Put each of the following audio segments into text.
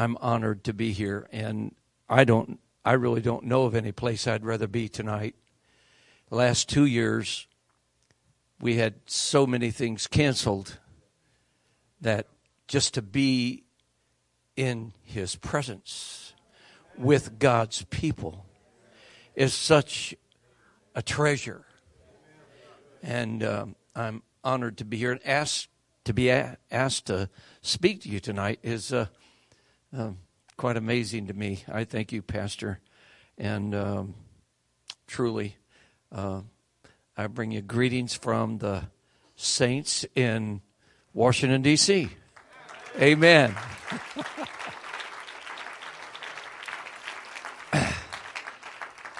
I'm honored to be here, and I don't, I really don't know of any place I'd rather be tonight. The last two years, we had so many things canceled that just to be in His presence with God's people is such a treasure. And um, I'm honored to be here and asked to be asked to speak to you tonight is uh, uh, quite amazing to me. I thank you, Pastor, and um, truly, uh, I bring you greetings from the saints in Washington D.C. Amen.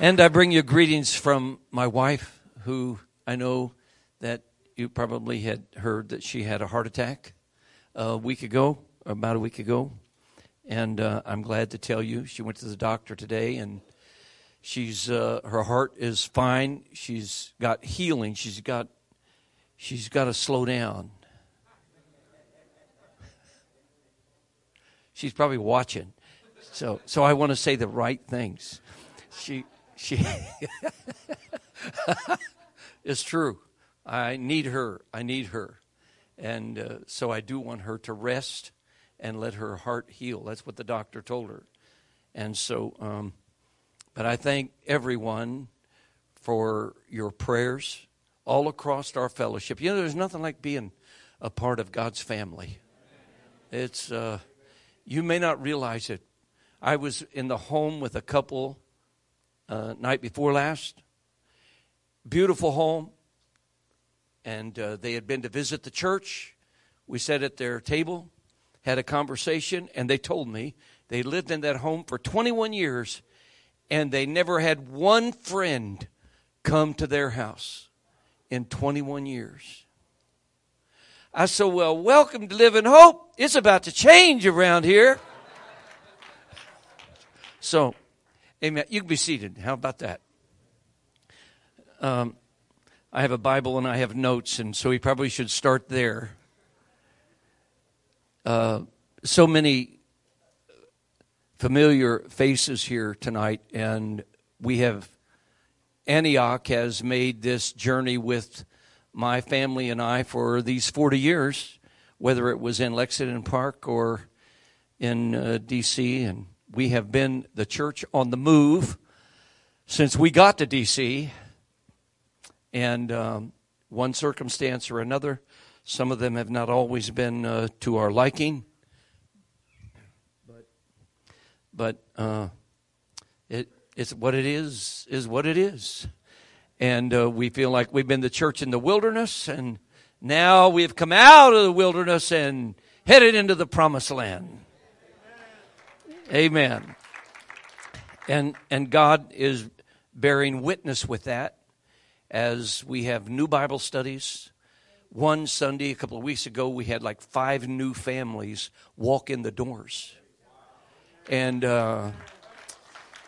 and I bring you greetings from my wife, who I know that you probably had heard that she had a heart attack a week ago, about a week ago. And uh, I'm glad to tell you she went to the doctor today and she's uh, her heart is fine. She's got healing. She's got she's got to slow down. She's probably watching. So so I want to say the right things. She she It's true. I need her. I need her. And uh, so I do want her to rest and let her heart heal. That's what the doctor told her. And so, um, but I thank everyone for your prayers all across our fellowship. You know, there's nothing like being a part of God's family. It's, uh, you may not realize it. I was in the home with a couple uh, night before last. Beautiful home and uh, they had been to visit the church. We sat at their table, had a conversation, and they told me they lived in that home for 21 years and they never had one friend come to their house in 21 years. I said, Well, welcome to Living Hope. It's about to change around here. So, amen. You can be seated. How about that? Um, I have a Bible and I have notes, and so we probably should start there. Uh, so many familiar faces here tonight, and we have Antioch has made this journey with my family and I for these 40 years, whether it was in Lexington Park or in uh, D.C., and we have been the church on the move since we got to D.C and um, one circumstance or another. Some of them have not always been uh, to our liking, but but uh, it it's what it is is what it is, and uh, we feel like we've been the church in the wilderness, and now we've come out of the wilderness and headed into the promised land. Amen. And and God is bearing witness with that as we have new Bible studies. One Sunday, a couple of weeks ago, we had like five new families walk in the doors. And uh,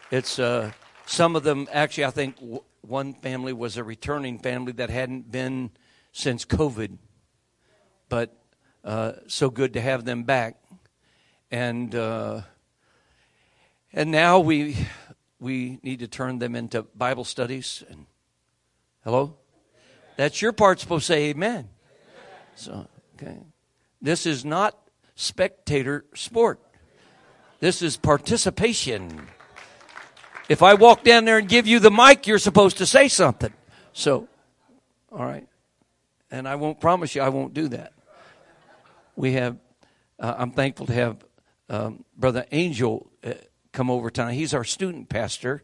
it's uh, some of them, actually, I think w- one family was a returning family that hadn't been since COVID. But uh, so good to have them back. And uh, and now we we need to turn them into Bible studies and Hello? That's your part supposed to say amen. So, okay. This is not spectator sport. This is participation. If I walk down there and give you the mic, you're supposed to say something. So, all right. And I won't promise you I won't do that. We have, uh, I'm thankful to have um, Brother Angel uh, come over tonight. He's our student pastor,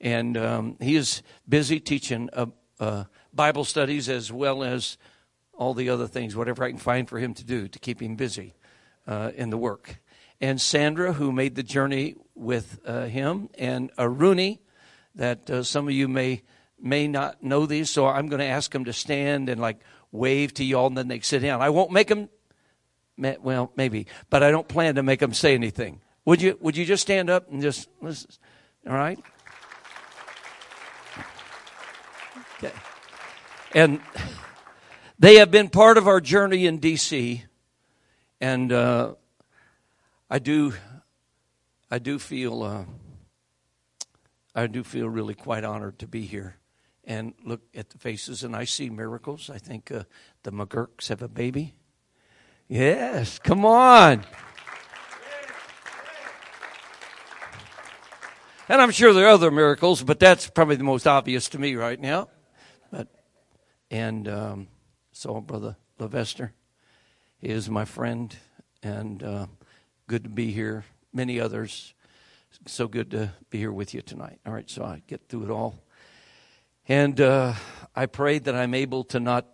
and um, he is busy teaching a, uh, Bible studies as well as all the other things, whatever I can find for him to do to keep him busy uh, in the work. And Sandra, who made the journey with uh, him, and Aruni, that uh, some of you may may not know these, so I'm going to ask them to stand and like wave to y'all, and then they sit down. I won't make them. Well, maybe, but I don't plan to make them say anything. Would you? Would you just stand up and just listen? All right. Okay. And they have been part of our journey in D.C. And uh, I do I do feel uh, I do feel really quite honored to be here and look at the faces, and I see miracles. I think uh, the McGurks have a baby. Yes, come on. And I'm sure there are other miracles, but that's probably the most obvious to me right now. And um, so, brother Levester is my friend, and uh, good to be here. Many others, so good to be here with you tonight. All right, so I get through it all, and uh, I pray that I'm able to not.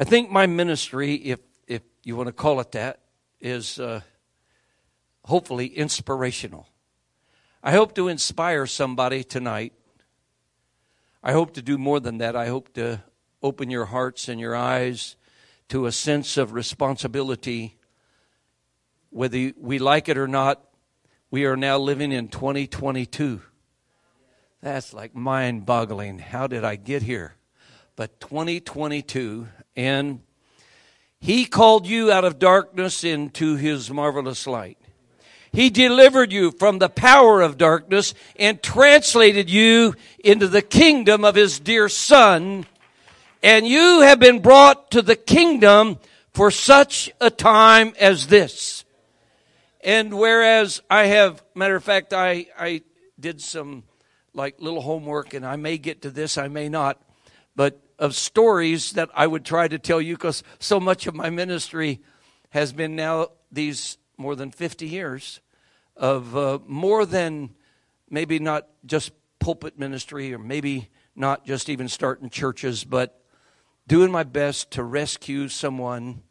I think my ministry, if if you want to call it that, is uh, hopefully inspirational. I hope to inspire somebody tonight. I hope to do more than that. I hope to open your hearts and your eyes to a sense of responsibility. Whether we like it or not, we are now living in 2022. That's like mind boggling. How did I get here? But 2022, and He called you out of darkness into His marvelous light. He delivered you from the power of darkness and translated you into the kingdom of His dear Son. And you have been brought to the kingdom for such a time as this. And whereas I have, matter of fact, I, I did some like little homework and I may get to this, I may not, but of stories that I would try to tell you because so much of my ministry has been now these more than 50 years of uh, more than maybe not just pulpit ministry or maybe not just even starting churches, but doing my best to rescue someone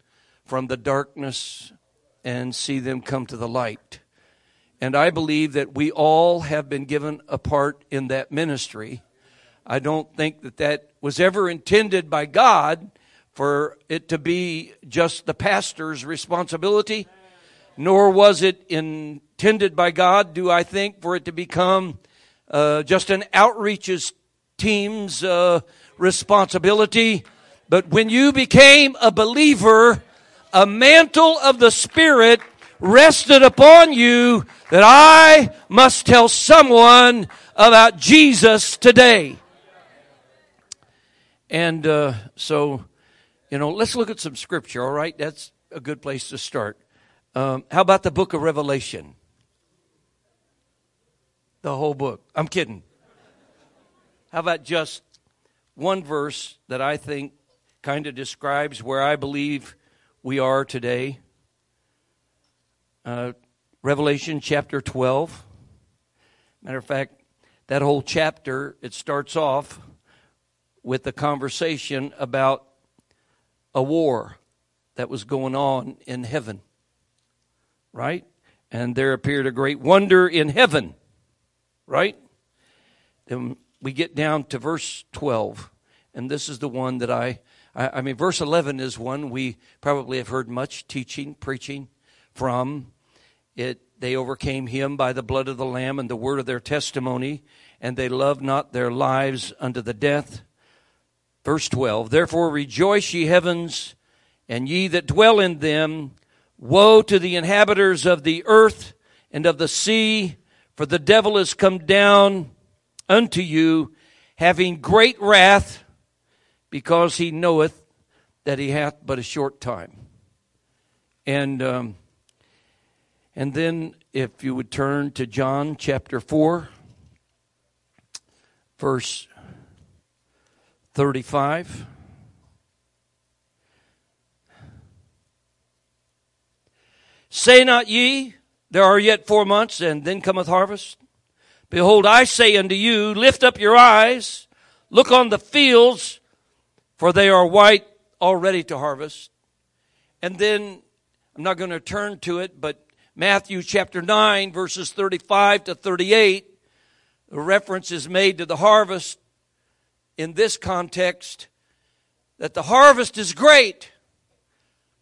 from the darkness and see them come to the light. And I believe that we all have been given a part in that ministry. I don't think that that was ever intended by God for it to be just the pastor's responsibility, nor was it intended by God, do I think, for it to become uh, just an outreaches team's uh, responsibility. But when you became a believer, a mantle of the Spirit rested upon you that I must tell someone about Jesus today. And uh, so, you know, let's look at some scripture, all right? That's a good place to start. Um, how about the book of Revelation? The whole book. I'm kidding. How about just one verse that I think kind of describes where I believe we are today? Uh, Revelation chapter 12. Matter of fact, that whole chapter, it starts off with a conversation about a war that was going on in heaven. Right? And there appeared a great wonder in heaven. Right? Then we get down to verse 12. And this is the one that I, I, I mean, verse 11 is one we probably have heard much teaching, preaching from. It, they overcame him by the blood of the Lamb and the word of their testimony, and they loved not their lives unto the death. Verse 12 Therefore rejoice, ye heavens, and ye that dwell in them. Woe to the inhabitants of the earth and of the sea, for the devil is come down unto you, having great wrath, because he knoweth that he hath but a short time. And um, and then, if you would turn to John chapter 4, verse 35. Say not ye, there are yet four months, and then cometh harvest? Behold, I say unto you, lift up your eyes, look on the fields, for they are white already to harvest. And then, I'm not going to turn to it, but Matthew chapter 9, verses 35 to 38, a reference is made to the harvest in this context that the harvest is great,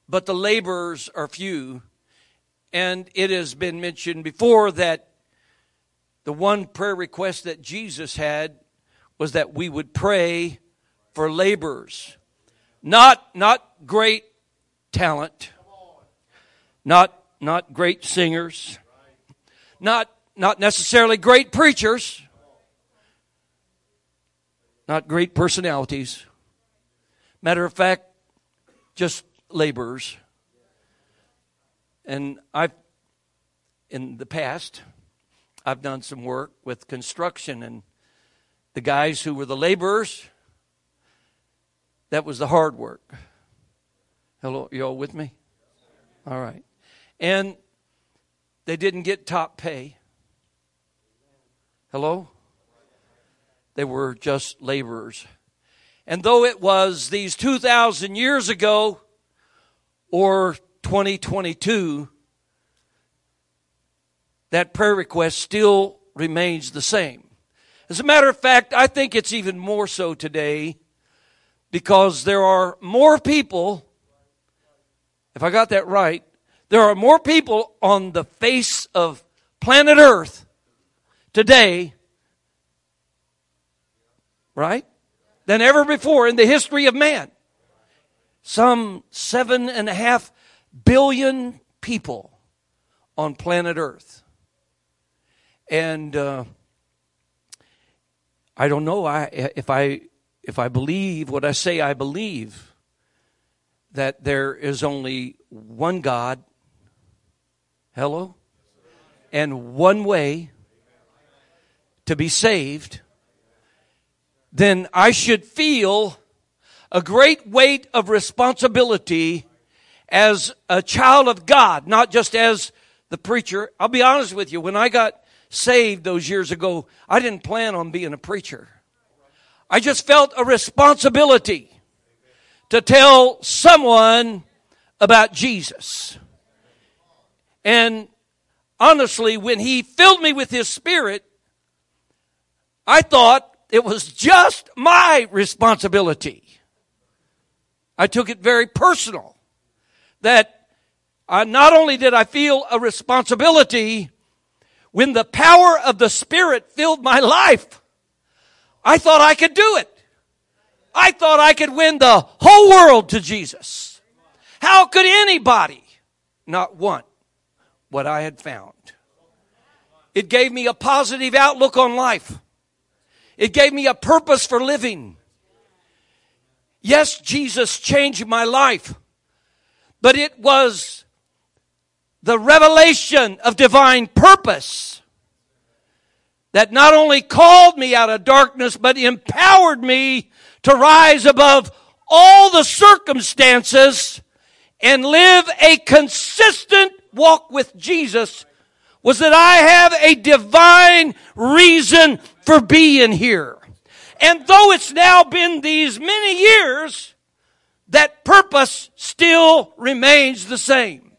but the laborers are few. And it has been mentioned before that the one prayer request that Jesus had was that we would pray for laborers. Not, not great talent, not not great singers, Not, not necessarily great preachers, not great personalities. Matter of fact, just laborers. And I've, in the past, I've done some work with construction, and the guys who were the laborers, that was the hard work. Hello, you all with me? All right. And they didn't get top pay. Hello? They were just laborers. And though it was these 2,000 years ago or 2022, that prayer request still remains the same. As a matter of fact, I think it's even more so today because there are more people, if I got that right, there are more people on the face of planet Earth today, right, than ever before in the history of man. Some seven and a half billion people on planet Earth. And uh, I don't know I, if I if I believe what I say I believe that there is only one God Hello? And one way to be saved, then I should feel a great weight of responsibility as a child of God, not just as the preacher. I'll be honest with you, when I got saved those years ago, I didn't plan on being a preacher. I just felt a responsibility to tell someone about Jesus. And honestly, when he filled me with his spirit, I thought it was just my responsibility. I took it very personal that I, not only did I feel a responsibility when the power of the Spirit filled my life, I thought I could do it. I thought I could win the whole world to Jesus. How could anybody not want what I had found. It gave me a positive outlook on life. It gave me a purpose for living. Yes, Jesus changed my life, but it was the revelation of divine purpose that not only called me out of darkness, but empowered me to rise above all the circumstances and live a consistent walk with Jesus was that I have a divine reason for being here. And though it's now been these many years, that purpose still remains the same.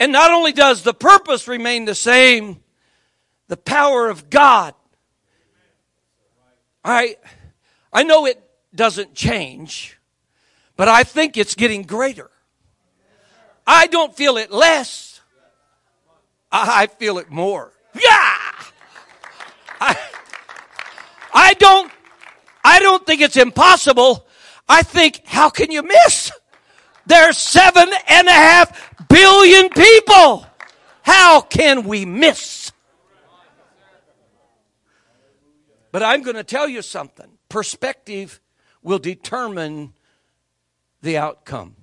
And not only does the purpose remain the same, the power of God. I, I know it doesn't change, but I think it's getting greater. I don't feel it less. I feel it more. Yeah. I, I don't, I don't think it's impossible. I think, how can you miss? There's seven and a half billion people. How can we miss? But I'm going to tell you something. Perspective will determine the outcome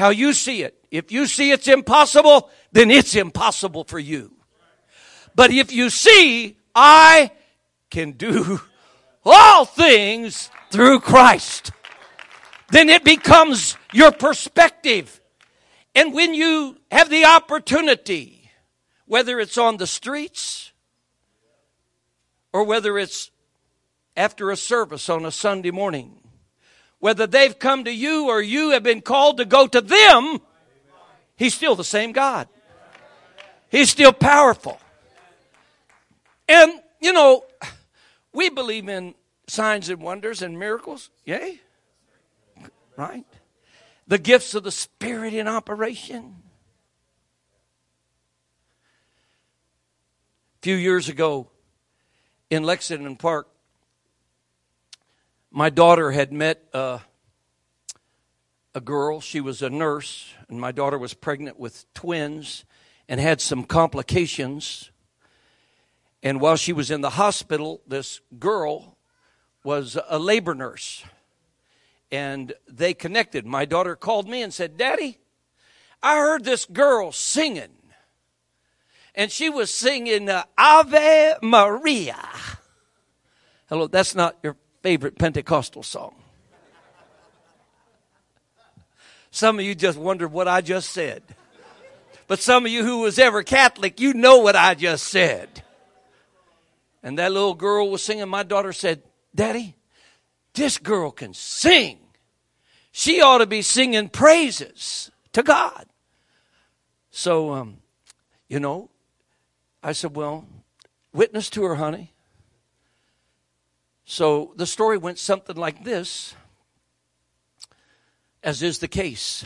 how you see it. If you see it's impossible, then it's impossible for you. But if you see, I can do all things through Christ, then it becomes your perspective. And when you have the opportunity, whether it's on the streets or whether it's after a service on a Sunday morning, whether they've come to you or you have been called to go to them, He's still the same God. He's still powerful. And, you know, we believe in signs and wonders and miracles. Yay? Right? The gifts of the Spirit in operation. A few years ago in Lexington Park, my daughter had met uh, a girl. She was a nurse, and my daughter was pregnant with twins. and had some complications. And while she was in the hospital, this girl was a labor nurse. And they connected. My daughter called me and said, Daddy, I heard this girl singing. And she was singing uh, Ave Maria. Hello, that's not your favorite Pentecostal song. Some of you just wondered what I just said. But some of you who was ever Catholic, you know what I just said. And that little girl was singing. My daughter said, Daddy, this girl can sing. She ought to be singing praises to God. So, um, you know, I said, Well, witness to her, honey. So the story went something like this, as is the case.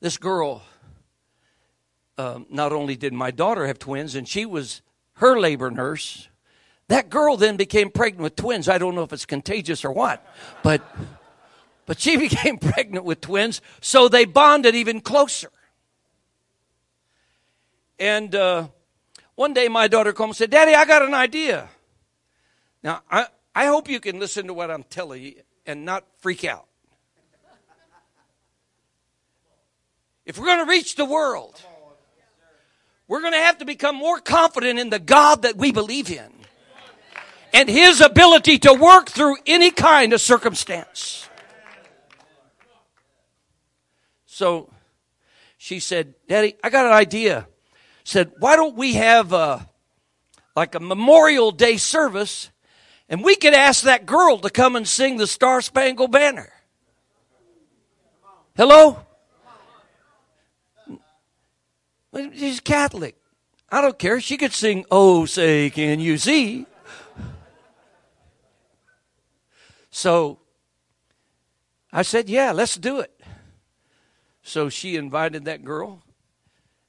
This girl, um, not only did my daughter have twins, and she was her labor nurse, that girl then became pregnant with twins. I don't know if it's contagious or what, but but she became pregnant with twins, so they bonded even closer. And uh, one day my daughter called and said, Daddy, I got an idea. Now, I, I hope you can listen to what I'm telling you and not freak out. If we're going to reach the world, we're going to have to become more confident in the God that we believe in and His ability to work through any kind of circumstance. So she said, Daddy, I got an idea. Said, why don't we have a, like a Memorial Day service and we could ask that girl to come and sing the Star Spangled Banner. Hello? She's Catholic. I don't care. She could sing, Oh, say, can you see? So I said, Yeah, let's do it. So she invited that girl,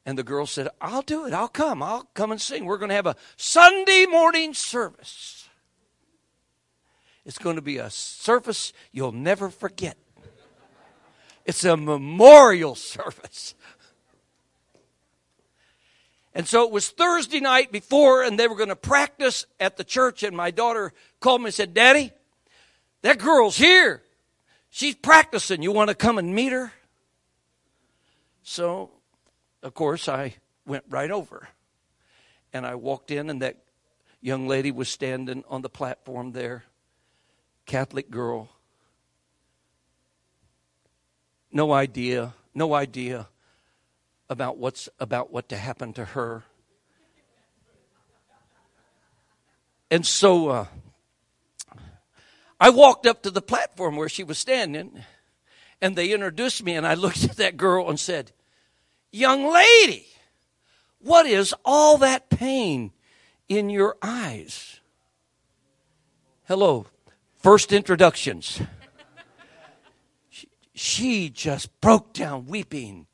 and the girl said, I'll do it. I'll come. I'll come and sing. We're going to have a Sunday morning service. It's going to be a service you'll never forget. It's a memorial service. And so it was Thursday night before, and they were going to practice at the church. And my daughter called me and said, Daddy, that girl's here. She's practicing. You want to come and meet her? So, of course, I went right over. And I walked in, and that young lady was standing on the platform there. Catholic girl. No idea, no idea about what's about what to happen to her. And so uh, I walked up to the platform where she was standing, and they introduced me, and I looked at that girl and said, Young lady, what is all that pain in your eyes? Hello, first introductions. she, just broke down weeping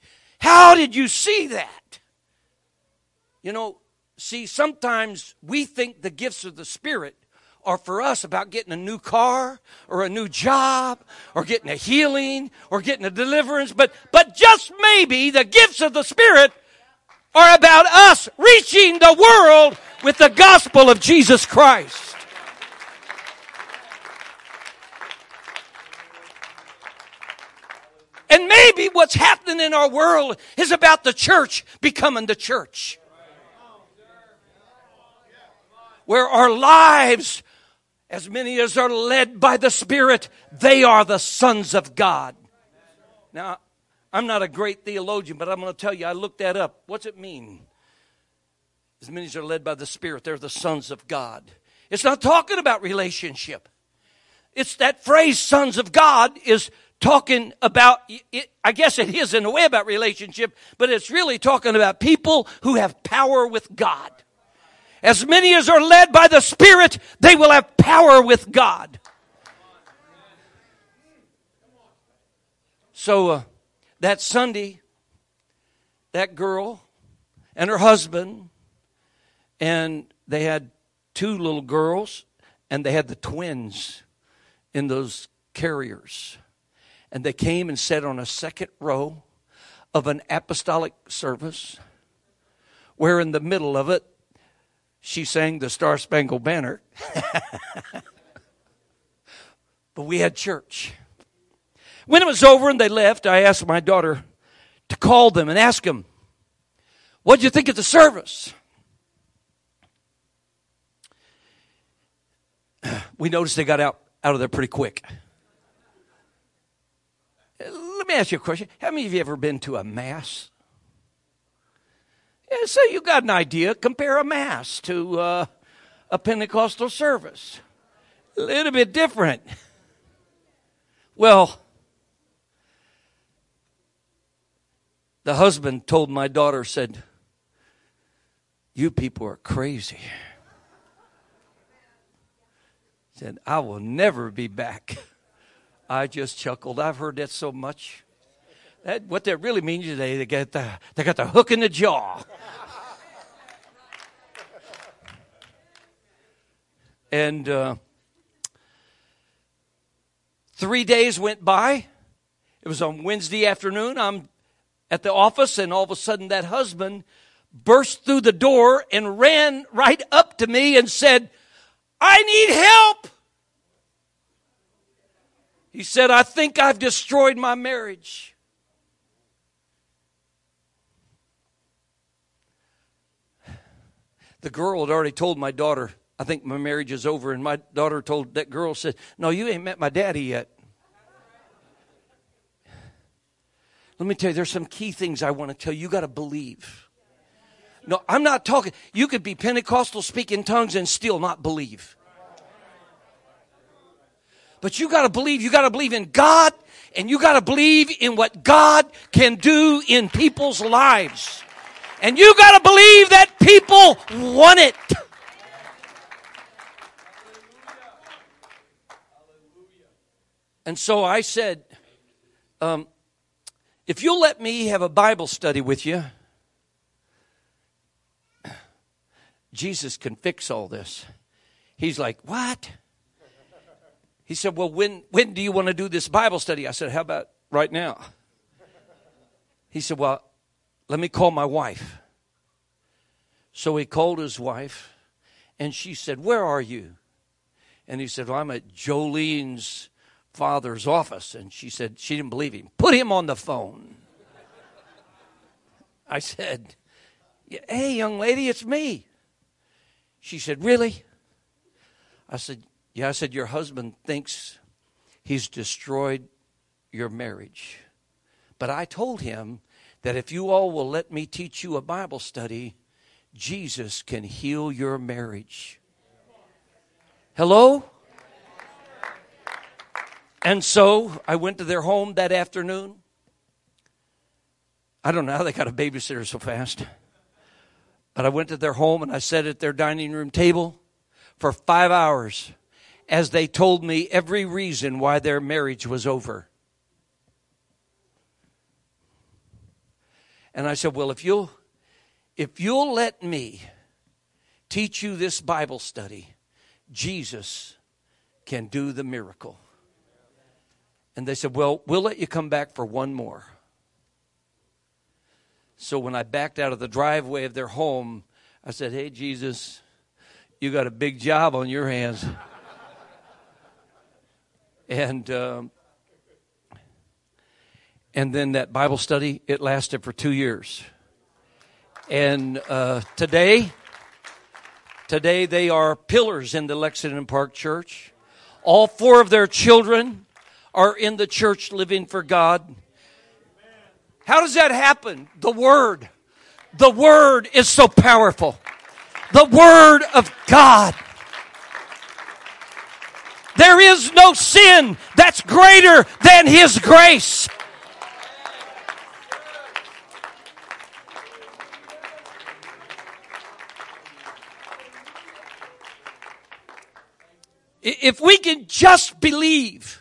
how did you see that? You know, see, sometimes we think the gifts of the Spirit are for us about getting a new car or a new job or getting a healing or getting a deliverance, but, but just maybe the gifts of the Spirit are about us reaching the world with the gospel of Jesus Christ. And maybe what's happening in our world is about the church becoming the church. Where our lives, as many as are led by the Spirit, they are the sons of God. Now, I'm not a great theologian, but I'm going to tell you, I looked that up. What's it mean? As many as are led by the Spirit, they're the sons of God. It's not talking about relationship. It's that phrase, sons of God, is talking about, I guess it is in a way about relationship, but it's really talking about people who have power with God. As many as are led by the Spirit, they will have power with God. So uh, that Sunday, that girl and her husband, and they had two little girls, and they had the twins in those carriers and they came and sat on a second row of an apostolic service where in the middle of it she sang the Star Spangled Banner. but we had church. When it was over and they left, I asked my daughter to call them and ask them, What did you think of the service? We noticed they got out, out of there pretty quick. Let me ask you a question. How many of you ever been to a mass? So you got an idea. Compare a mass to uh, a Pentecostal service. A little bit different. Well, the husband told my daughter, said, You people are crazy. Said, I will never be back. I just chuckled. I've heard that so much. That, what that really means is they, they, got the, they got the hook in the jaw. and uh, three days went by. It was on Wednesday afternoon. I'm at the office, and all of a sudden, that husband burst through the door and ran right up to me and said, I need help. He said, I think I've destroyed my marriage. The girl had already told my daughter, I think my marriage is over. And my daughter told that girl, said, No, you ain't met my daddy yet. Let me tell you, there's some key things I want to tell you. You got to believe. No, I'm not talking. You could be Pentecostal, speak in tongues, and still not believe. But you got to believe. You got to believe in God, and you got to believe in what God can do in people's lives. And you got to believe that people want it. And so I said, um, if you'll let me have a Bible study with you, Jesus can fix all this. He's like, What? He said, Well, when, when do you want to do this Bible study? I said, How about right now? He said, Well, let me call my wife. So he called his wife, and she said, Where are you? And he said, well, I'm at Jolene's father's office. And she said, She didn't believe him. Put him on the phone. I said, Hey, young lady, it's me. She said, Really? I said, Yeah. I said, Your husband thinks he's destroyed your marriage. But I told him that if you all will let me teach you a Bible study, Jesus can heal your marriage. Hello? And so I went to their home that afternoon. I don't know how they got a babysitter so fast. But I went to their home and I sat at their dining room table for five hours as they told me every reason why their marriage was over. And I said, Well, if you'll if you'll let me teach you this Bible study, Jesus can do the miracle. And they said, Well, we'll let you come back for one more. So when I backed out of the driveway of their home, I said, Hey, Jesus, you got a big job on your hands. and um, and then that Bible study, it lasted for two years. And uh, today, today they are pillars in the Lexington Park Church. All four of their children are in the church living for God. How does that happen? The Word. The Word is so powerful. The Word of God. There is no sin that's greater than His grace. If we can just believe.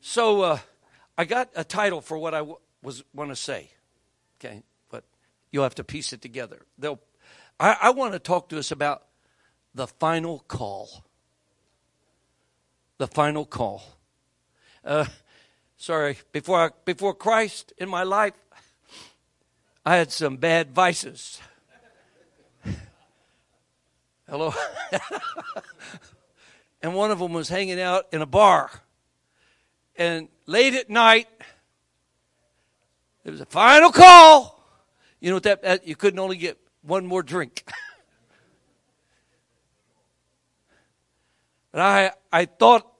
So uh, I got a title for what I w- was want to say. Okay, but you'll have to piece it together. They'll, I, I want to talk to us about the final call. The final call. Uh, sorry, before, I, before Christ in my life, I had some bad vices. Hello? and one of them was hanging out in a bar. And late at night, it was a final call. You know what that, that you couldn't only get one more drink. and I I thought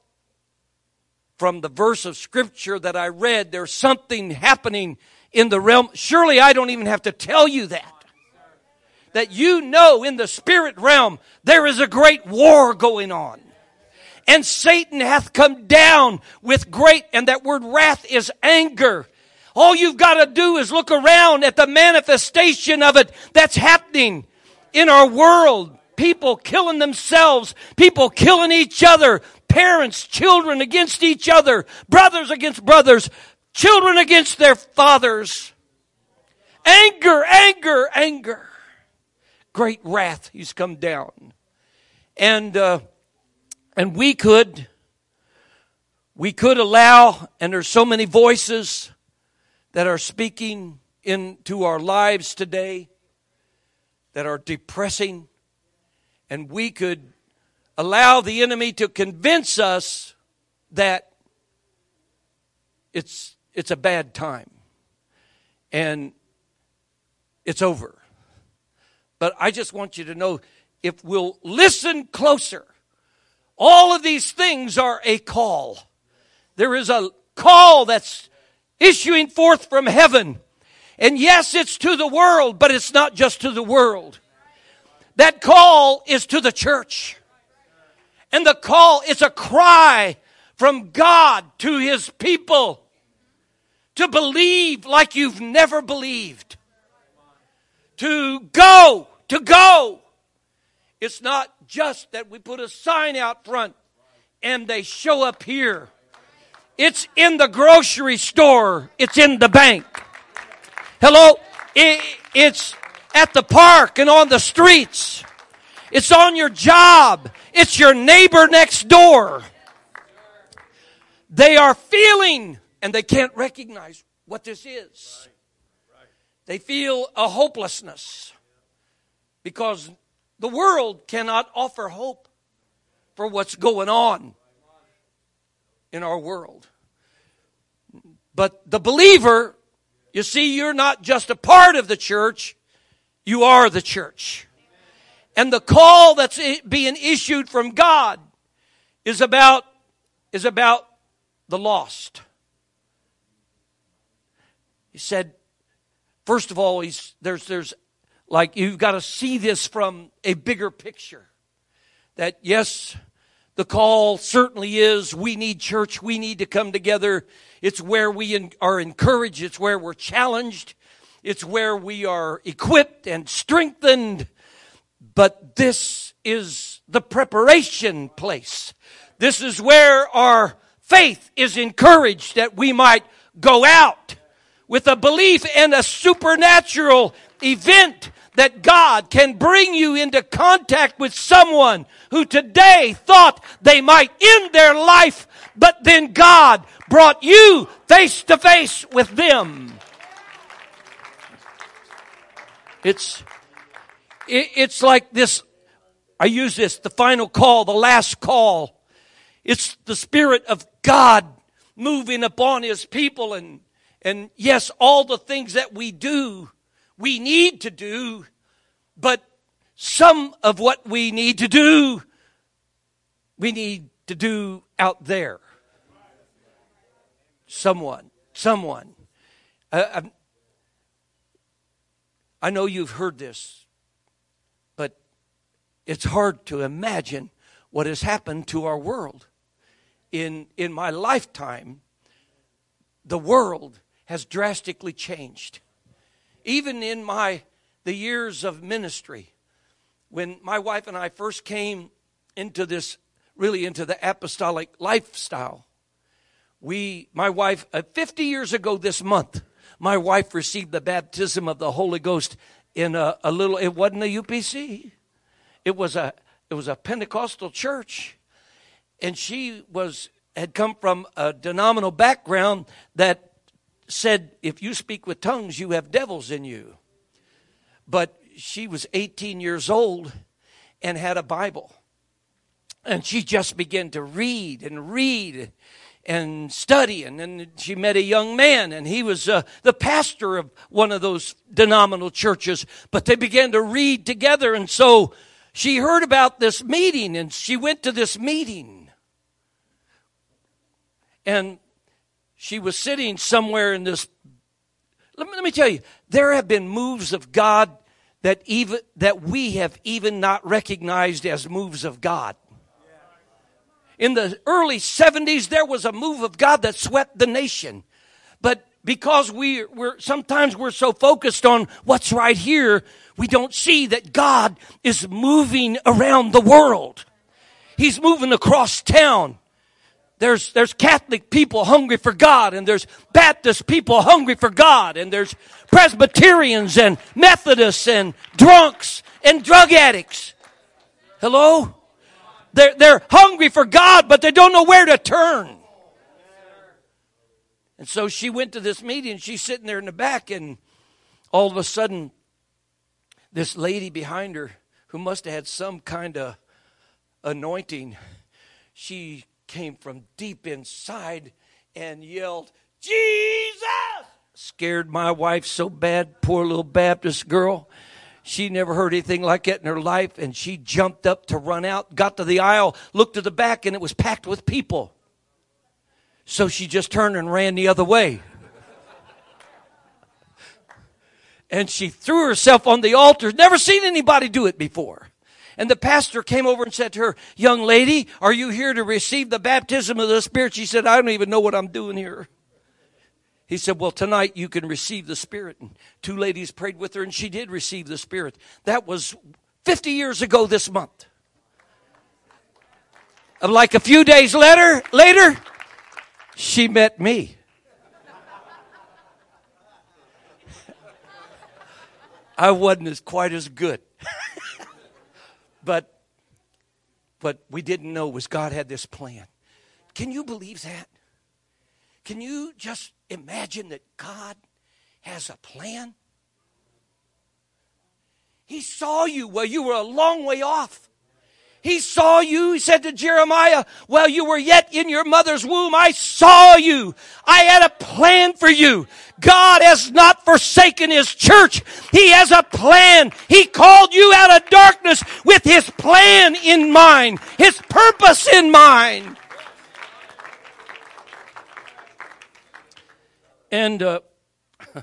from the verse of scripture that I read, there's something happening in the realm. Surely I don't even have to tell you that. That you know in the spirit realm there is a great war going on. And Satan hath come down with great, and that word wrath is anger. All you've got to do is look around at the manifestation of it that's happening in our world. People killing themselves, people killing each other, parents, children against each other, brothers against brothers, children against their fathers. Anger, anger, anger. Great wrath, he's come down. And, uh, and we could, we could allow, and there's so many voices that are speaking into our lives today that are depressing, and we could allow the enemy to convince us that it's, it's a bad time and it's over. But I just want you to know if we'll listen closer, all of these things are a call. There is a call that's issuing forth from heaven. And yes, it's to the world, but it's not just to the world. That call is to the church. And the call is a cry from God to his people to believe like you've never believed. To go, to go. It's not just that we put a sign out front and they show up here. It's in the grocery store. It's in the bank. Hello? it's at the park and on the streets. It's on your job. It's your neighbor next door. They are feeling and they can't recognize what this is. They feel a hopelessness because the world cannot offer hope for what's going on in our world. But the believer, you see, you're not just a part of the church, you are the church. And the call that's being issued from God is about, is about the lost. He said, first of all, he's, there's, there's like, you've got to see this from a bigger picture. That yes, the call certainly is we need church, we need to come together. It's where we are encouraged, it's where we're challenged, it's where we are equipped and strengthened but this is the preparation place. This is where our faith is encouraged that we might go out with a belief in a supernatural event that God can bring you into contact with someone who today thought they might end their life, but then God brought you face to face with them. It's it's like this. I use this, the final call, the last call. It's the Spirit of God moving upon His people and, and yes, all the things that we do, we need to do, but some of what we need to do, we need to do out there. Someone, someone. Uh, I know you've heard this but it's hard to imagine what has happened to our world. In, in my lifetime, the world has drastically changed. Even in my the years of ministry, when my wife and I first came into this, really into the apostolic lifestyle, we, my wife, uh, 50 years ago this month, my wife received the baptism of the Holy Ghost in a, a little, it wasn't a UPC. It was a it was a Pentecostal church, and she was had come from a denominational background that said, if you speak with tongues, you have devils in you. But she was 18 years old and had a Bible. And she just began to read and read and study. And then she met a young man, and he was uh, the pastor of one of those denominational churches. But they began to read together. And so she heard about this meeting, and she went to this meeting. And she was sitting somewhere in this. Let me, let me tell you, there have been moves of God that even that we have even not recognized as moves of God. In the early 70s, there was a move of God that swept the nation. But because we, we're, sometimes we're so focused on what's right here, we don't see that God is moving around the world. He's moving across town. There's, there's Catholic people hungry for God, and there's Baptist people hungry for God, and there's Presbyterians and Methodists and drunks and drug addicts. Hello? They're, they're hungry for God, but they don't know where to turn. And so she went to this meeting, she's sitting there in the back, and all of a sudden, this lady behind her, who must have had some kind of anointing, she came from deep inside and yelled, Jesus! Scared my wife so bad, poor little Baptist girl. She never heard anything like that in her life, and she jumped up to run out, got to the aisle, looked to the back, and it was packed with people. So she just turned and ran the other way. and she threw herself on the altar. Never seen anybody do it before. And the pastor came over and said to her, Young lady, are you here to receive the baptism of the Spirit? She said, I don't even know what I'm doing here. He said, Well, tonight you can receive the Spirit. And two ladies prayed with her, and she did receive the Spirit. That was 50 years ago this month. And like a few days later, later, she met me. I wasn't as quite as good. But but we didn't know was God had this plan. Can you believe that? Can you just imagine that God has a plan? He saw you while you were a long way off. He saw you. He said to Jeremiah, while you were yet in your mother's womb, I saw you. I had a plan for you. God has not forsaken His church. He has a plan. He called you out of darkness with His plan in mind, His purpose in mind. And, uh,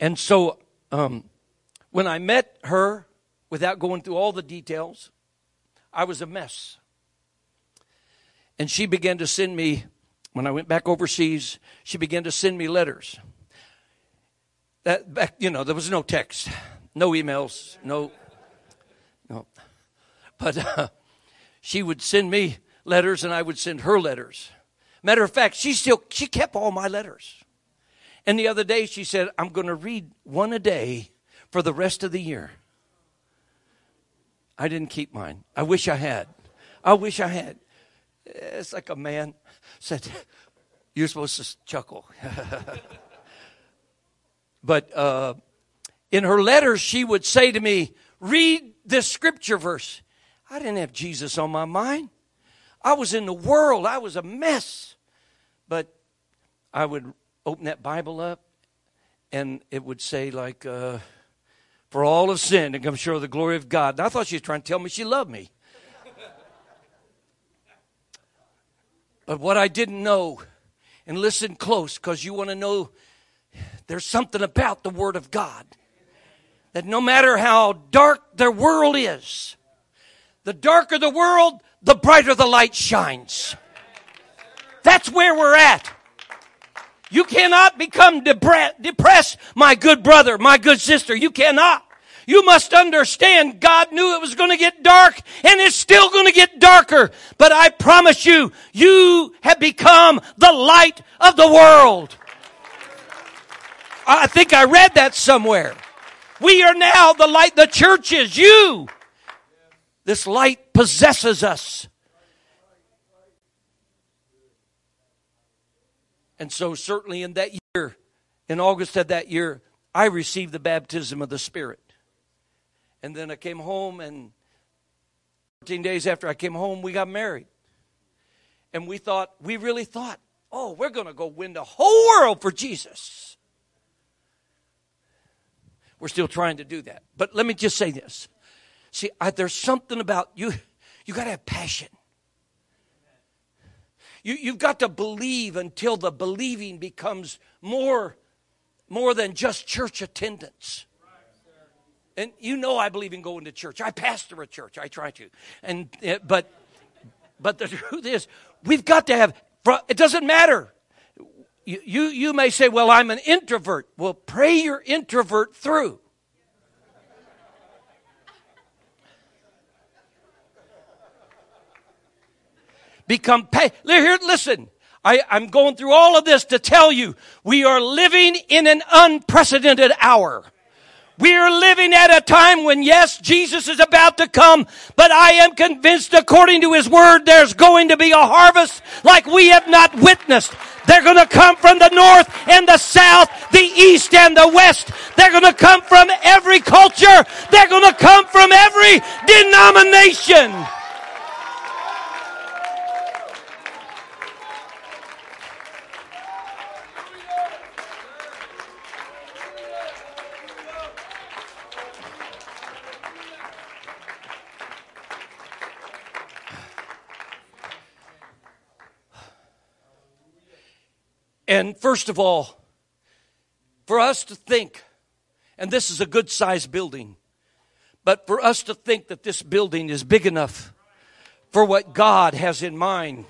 and so, um, when I met her, without going through all the details, I was a mess. And she began to send me, when I went back overseas, she began to send me letters. That back, you know, there was no text, no emails, no, no. But uh, she would send me letters, and I would send her letters. Matter of fact, she still she kept all my letters. And the other day she said, "I'm going to read one a day for the rest of the year." I didn't keep mine. I wish I had. I wish I had. It's like a man said, You're supposed to chuckle. but uh, in her letters, she would say to me, Read this scripture verse. I didn't have Jesus on my mind. I was in the world, I was a mess. But I would open that Bible up, and it would say, like, uh, for all have sinned and come short of the glory of God. And I thought she was trying to tell me she loved me. But what I didn't know, and listen close because you want to know there's something about the Word of God that no matter how dark their world is, the darker the world, the brighter the light shines. That's where we're at. You cannot become depressed, my good brother, my good sister. You cannot. You must understand God knew it was going to get dark and it's still going to get darker. But I promise you, you have become the light of the world. I think I read that somewhere. We are now the light. The church is you. This light possesses us. And so, certainly in that year, in August of that year, I received the baptism of the Spirit. And then I came home, and 14 days after I came home, we got married. And we thought, we really thought, oh, we're going to go win the whole world for Jesus. We're still trying to do that. But let me just say this. See, I, there's something about you, you got to have passion. You, you've got to believe until the believing becomes more, more than just church attendance. And you know I believe in going to church. I pastor a church. I try to. And eh, but but the truth is, we've got to have. It doesn't matter. You, you, you may say, well, I'm an introvert. Well, pray your introvert through. Become pay. Here, listen. I, I'm going through all of this to tell you we are living in an unprecedented hour. We are living at a time when, yes, Jesus is about to come, but I am convinced according to His Word, there's going to be a harvest like we have not witnessed. They're going to come from the north and the south, the east and the west. They're going to come from every culture. They're going to come from every denomination. And first of all, for us to think, and this is a good sized building, but for us to think that this building is big enough for what God has in mind.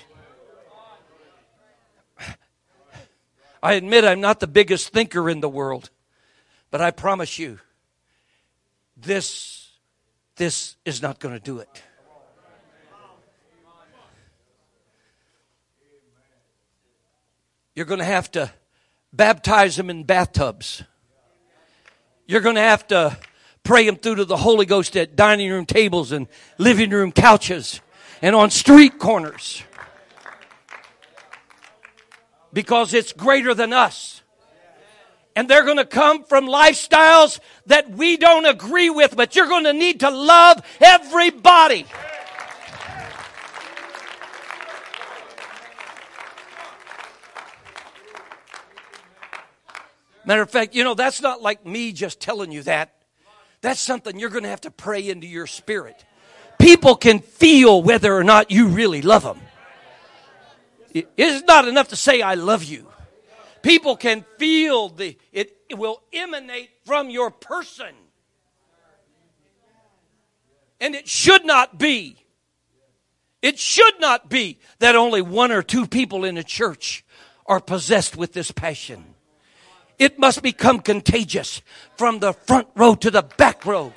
I admit I'm not the biggest thinker in the world, but I promise you, this, this is not going to do it. You're going to have to baptize them in bathtubs. You're going to have to pray them through to the Holy Ghost at dining room tables and living room couches and on street corners. Because it's greater than us. And they're going to come from lifestyles that we don't agree with, but you're going to need to love everybody. Matter of fact, you know, that's not like me just telling you that. That's something you're going to have to pray into your spirit. People can feel whether or not you really love them. It's not enough to say, I love you. People can feel the, it, it will emanate from your person. And it should not be, it should not be that only one or two people in a church are possessed with this passion. It must become contagious from the front row to the back row,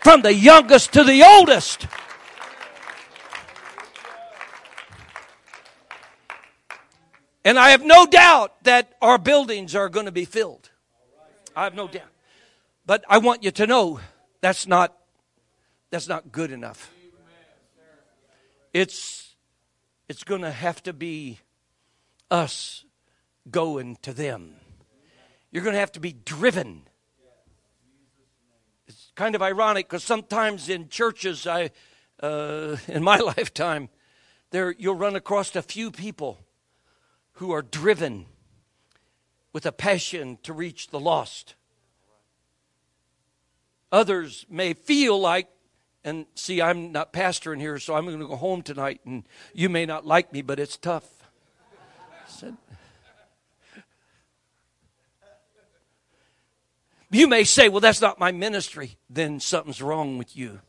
from the youngest to the oldest. And I have no doubt that our buildings are going to be filled. I have no doubt. But I want you to know that's not that's not good enough. It's it's going to have to be us going to them. You're going to have to be driven. It's kind of ironic because sometimes in churches, I, uh, in my lifetime, there you'll run across a few people who are driven with a passion to reach the lost. Others may feel like, and see, I'm not pastoring here, so I'm going to go home tonight, and you may not like me, but it's tough. Said, You may say, well, that's not my ministry. Then something's wrong with you.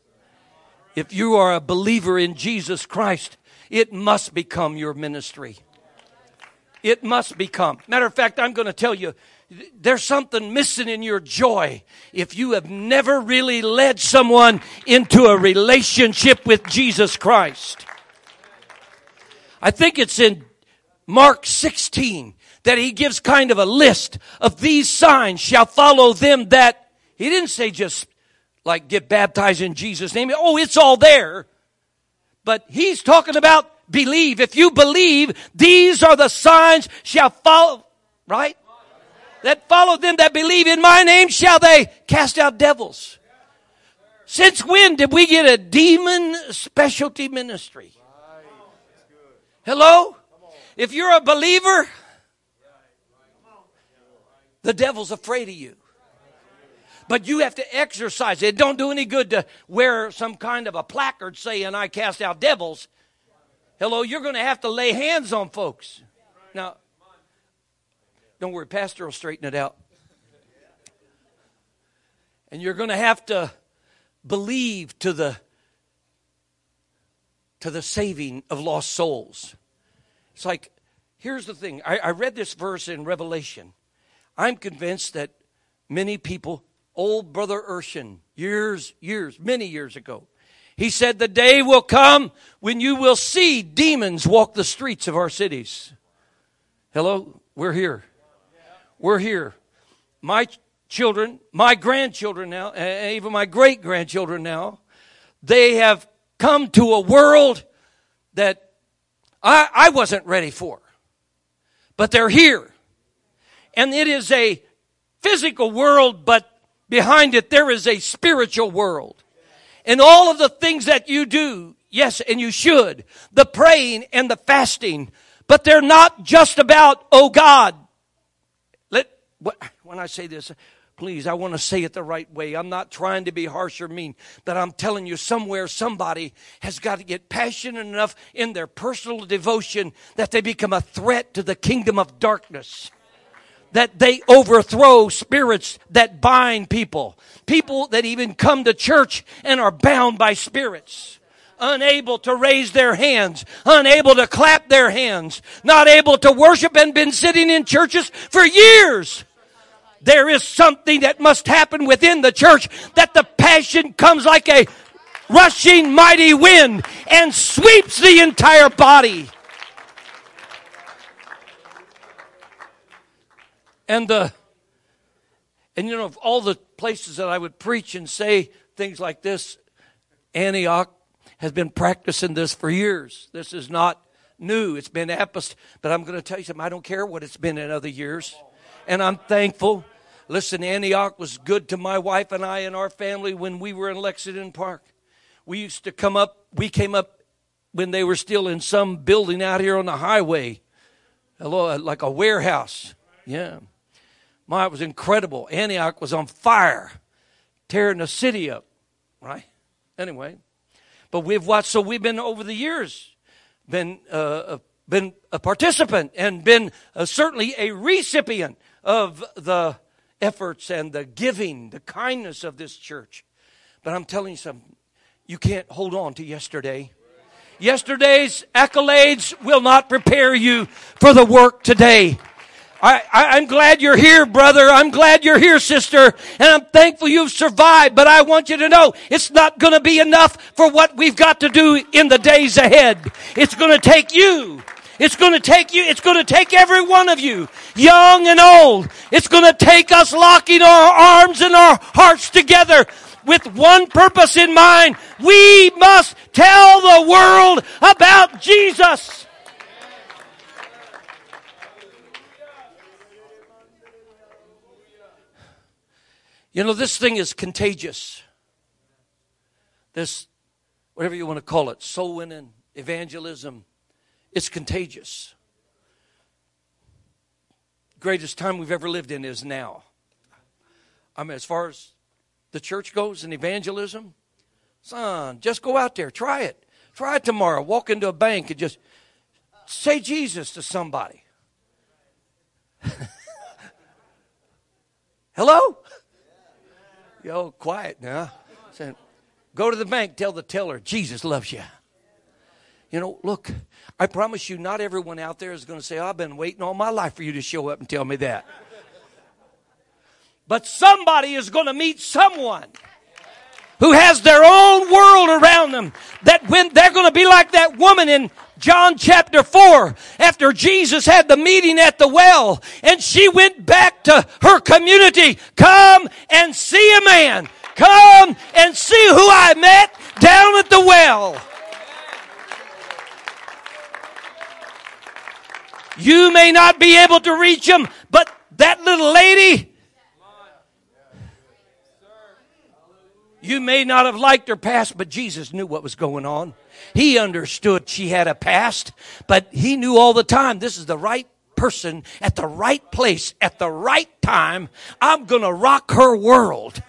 If you are a believer in Jesus Christ, it must become your ministry. It must become. Matter of fact, I'm going to tell you, there's something missing in your joy if you have never really led someone into a relationship with Jesus Christ. I think it's in Mark 16 that he gives kind of a list of these signs shall follow them that he didn't say just like get baptized in Jesus' name. Oh, it's all there. But he's talking about believe. If you believe, these are the signs shall follow, right? That follow them that believe in my name shall they cast out devils. Since when did we get a demon specialty ministry? Hello? If you're a believer, the devil's afraid of you. But you have to exercise it. Don't do any good to wear some kind of a placard saying, I cast out devils. Hello, you're going to have to lay hands on folks. Now, don't worry, Pastor will straighten it out. And you're going to have to believe to the to the saving of lost souls. It's like, here's the thing. I, I read this verse in Revelation. I'm convinced that many people, old brother Urshan, years, years, many years ago, he said, The day will come when you will see demons walk the streets of our cities. Hello? We're here. We're here. My children, my grandchildren now, and even my great grandchildren now, they have come to a world that I, I wasn't ready for. But they're here. And it is a physical world, but behind it there is a spiritual world. And all of the things that you do, yes, and you should, the praying and the fasting, but they're not just about, oh God. Let, when I say this, please, I want to say it the right way. I'm not trying to be harsh or mean, but I'm telling you, somewhere somebody has got to get passionate enough in their personal devotion that they become a threat to the kingdom of darkness. That they overthrow spirits that bind people. People that even come to church and are bound by spirits unable to raise their hands, unable to clap their hands, not able to worship and been sitting in churches for years there is something that must happen within the church that the passion comes like a rushing mighty wind and sweeps the entire body. And the and you know of all the places that I would preach and say things like this, Antioch has been practicing this for years. This is not new. It's been apostolic. But I'm going to tell you something. I don't care what it's been in other years. And I'm thankful Listen, Antioch was good to my wife and I and our family when we were in Lexington Park. We used to come up, we came up when they were still in some building out here on the highway, like a warehouse. Yeah. My, it was incredible. Antioch was on fire, tearing the city up, right? Anyway, but we've watched, so we've been over the years, been, uh, uh been a participant and been uh, certainly a recipient of the efforts and the giving, the kindness of this church. But I'm telling you something, you can't hold on to yesterday. Yesterday's accolades will not prepare you for the work today. I, am glad you're here, brother. I'm glad you're here, sister. And I'm thankful you've survived. But I want you to know it's not going to be enough for what we've got to do in the days ahead. It's going to take you it's going to take you, it's going to take every one of you, young and old. It's going to take us locking our arms and our hearts together with one purpose in mind. We must tell the world about Jesus. You know, this thing is contagious. This, whatever you want to call it, soul winning, evangelism, it's contagious. Greatest time we've ever lived in is now. I mean, as far as the church goes and evangelism, son, just go out there, try it. Try it tomorrow. Walk into a bank and just say Jesus to somebody. Hello? Yo, quiet now. Go to the bank, tell the teller, Jesus loves you. You know, look, I promise you, not everyone out there is going to say, I've been waiting all my life for you to show up and tell me that. But somebody is going to meet someone who has their own world around them that when they're going to be like that woman in John chapter 4 after Jesus had the meeting at the well and she went back to her community. Come and see a man. Come and see who I met down at the well. You may not be able to reach them, but that little lady, you may not have liked her past, but Jesus knew what was going on. He understood she had a past, but he knew all the time this is the right person at the right place at the right time. I'm going to rock her world.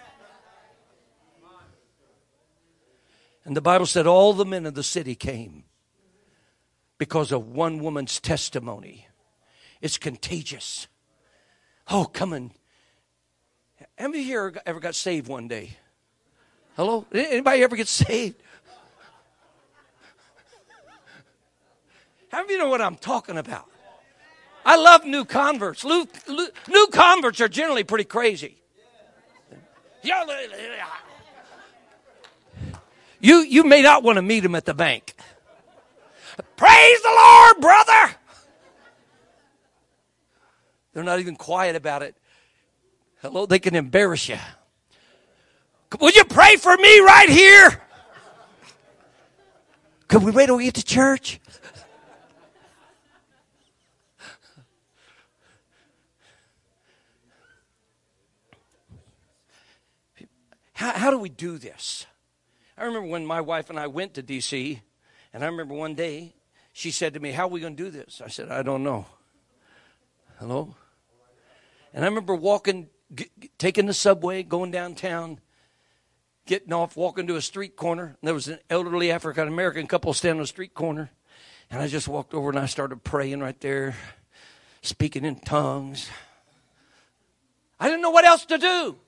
And the Bible said all the men of the city came because of one woman's testimony. It's contagious. Oh, come on. How ever got saved one day? Hello? Anybody ever get saved? How many of you know what I'm talking about? I love new converts. New, converts are generally pretty crazy. You, you may not want to meet them at the bank. Praise the Lord, brother. They're not even quiet about it. Hello, they can embarrass you. Would you pray for me right here? Could we wait till we get to church? How, how do we do this? I remember when my wife and I went to D.C., and I remember one day she said to me, How are we going to do this? I said, I don't know. Hello? And I remember walking, g- taking the subway, going downtown, getting off, walking to a street corner. And there was an elderly African American couple standing on a street corner. And I just walked over and I started praying right there, speaking in tongues. I didn't know what else to do.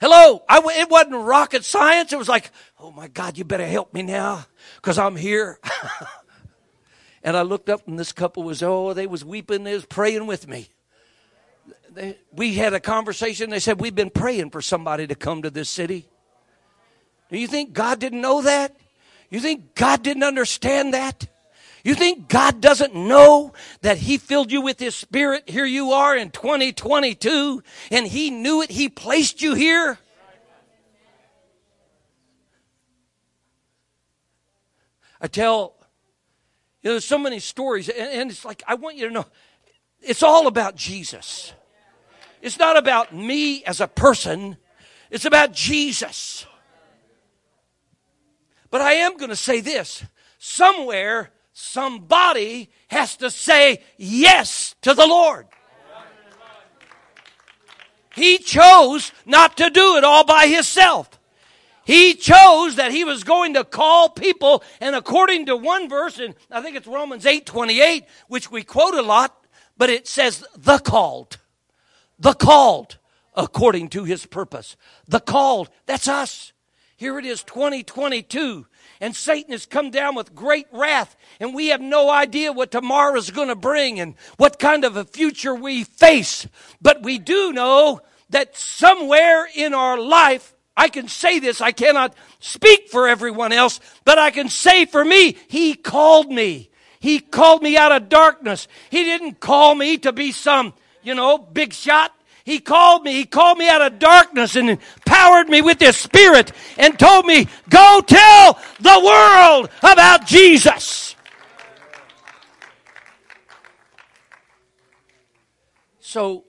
Hello, I, it wasn't rocket science. It was like, oh my God, you better help me now because I'm here. and I looked up and this couple was, oh, they was weeping. They was praying with me. They, we had a conversation. They said, we've been praying for somebody to come to this city. Do you think God didn't know that? You think God didn't understand that? You think God doesn't know that He filled you with His Spirit? Here you are in 2022 and He knew it. He placed you here. I tell, you know, there's so many stories, and, and it's like, I want you to know, it's all about Jesus. It's not about me as a person, it's about Jesus. But I am going to say this somewhere somebody has to say yes to the Lord. He chose not to do it all by himself. He chose that he was going to call people, and according to one verse, and I think it's Romans 8 28, which we quote a lot, but it says, the called. The called according to his purpose. The called, that's us. Here it is, 2022 and Satan has come down with great wrath, and we have no idea what tomorrow is going to bring and what kind of a future we face. But we do know that somewhere in our life, I can say this, I cannot speak for everyone else, but I can say for me, He called me. He called me out of darkness. He didn't call me to be some, you know, big shot. He called me. He called me out of darkness and empowered me with His Spirit and told me, go tell the world about Jesus. So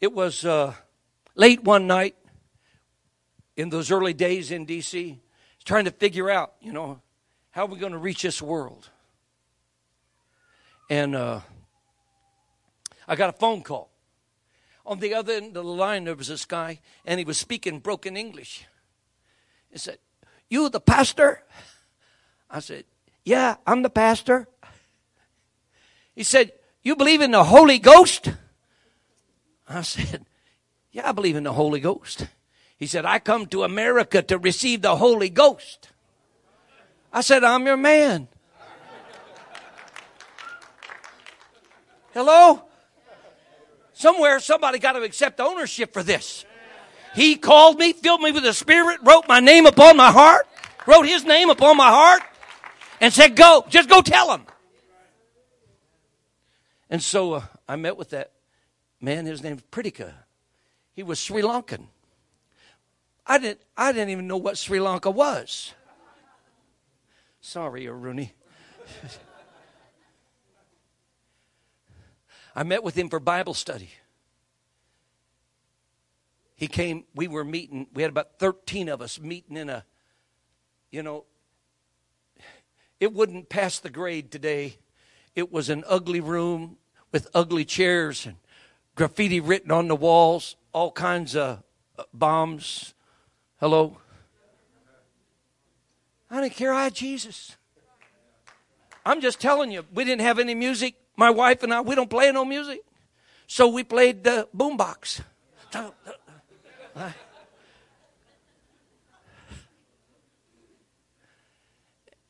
it was uh, late one night in those early days in D.C., trying to figure out, you know, how are we going to reach this world? And uh, I got a phone call. On the other end of the line, there was this guy, and he was speaking broken English. He said, You the pastor? I said, Yeah, I'm the pastor. He said, You believe in the Holy Ghost? I said, Yeah, I believe in the Holy Ghost. He said, I come to America to receive the Holy Ghost. I said, I'm your man. Hello? Somewhere somebody got to accept ownership for this. He called me, filled me with the Spirit, wrote my name upon my heart, wrote his name upon my heart, and said, Go, just go tell him. And so uh, I met with that man, his name name's Pritika. He was Sri Lankan. I didn't, I didn't even know what Sri Lanka was. Sorry, Aruni. I met with him for Bible study. He came, we were meeting, we had about 13 of us meeting in a, you know, it wouldn't pass the grade today. It was an ugly room with ugly chairs and graffiti written on the walls, all kinds of uh, bombs. Hello? I didn't care. I had Jesus. I'm just telling you, we didn't have any music. My wife and I, we don't play no music. So we played the boombox.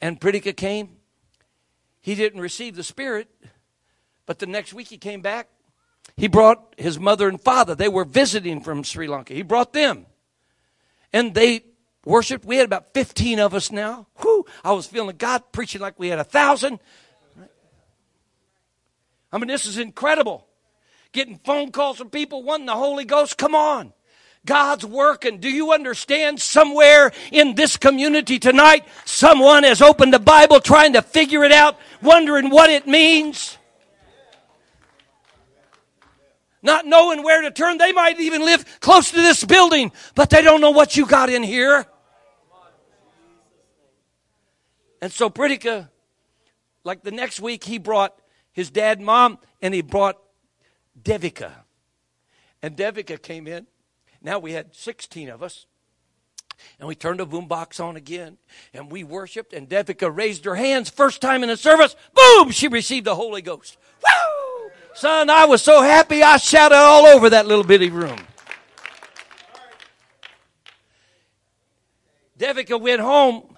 And Pridika came. He didn't receive the Spirit, but the next week he came back. He brought his mother and father. They were visiting from Sri Lanka. He brought them. And they worshiped. We had about 15 of us now. Whew, I was feeling God preaching like we had a thousand. I mean, this is incredible. Getting phone calls from people wanting the Holy Ghost. Come on. God's working. Do you understand? Somewhere in this community tonight, someone has opened the Bible trying to figure it out, wondering what it means. Not knowing where to turn. They might even live close to this building, but they don't know what you got in here. And so Pridika, like the next week, he brought his dad and mom, and he brought Devika. And Devika came in. Now we had 16 of us. And we turned the boombox on again, and we worshiped, and Devika raised her hands. First time in the service, boom, she received the Holy Ghost. Woo! Son, I was so happy I shouted all over that little bitty room. Devika went home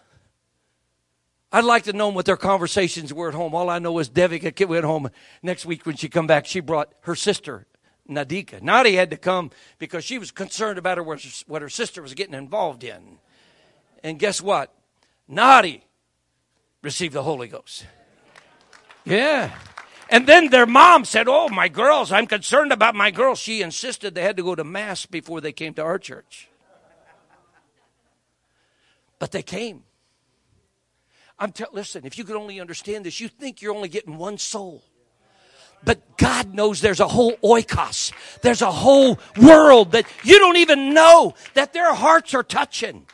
I'd like to know what their conversations were at home. All I know is Devika went home next week when she come back. She brought her sister, Nadika. Nadi had to come because she was concerned about her, what her sister was getting involved in. And guess what? Nadi received the Holy Ghost. Yeah. And then their mom said, Oh, my girls, I'm concerned about my girls. She insisted they had to go to Mass before they came to our church. But they came. I'm te- listen, if you could only understand this, you think you're only getting one soul. But God knows there's a whole oikos. There's a whole world that you don't even know that their hearts are touching.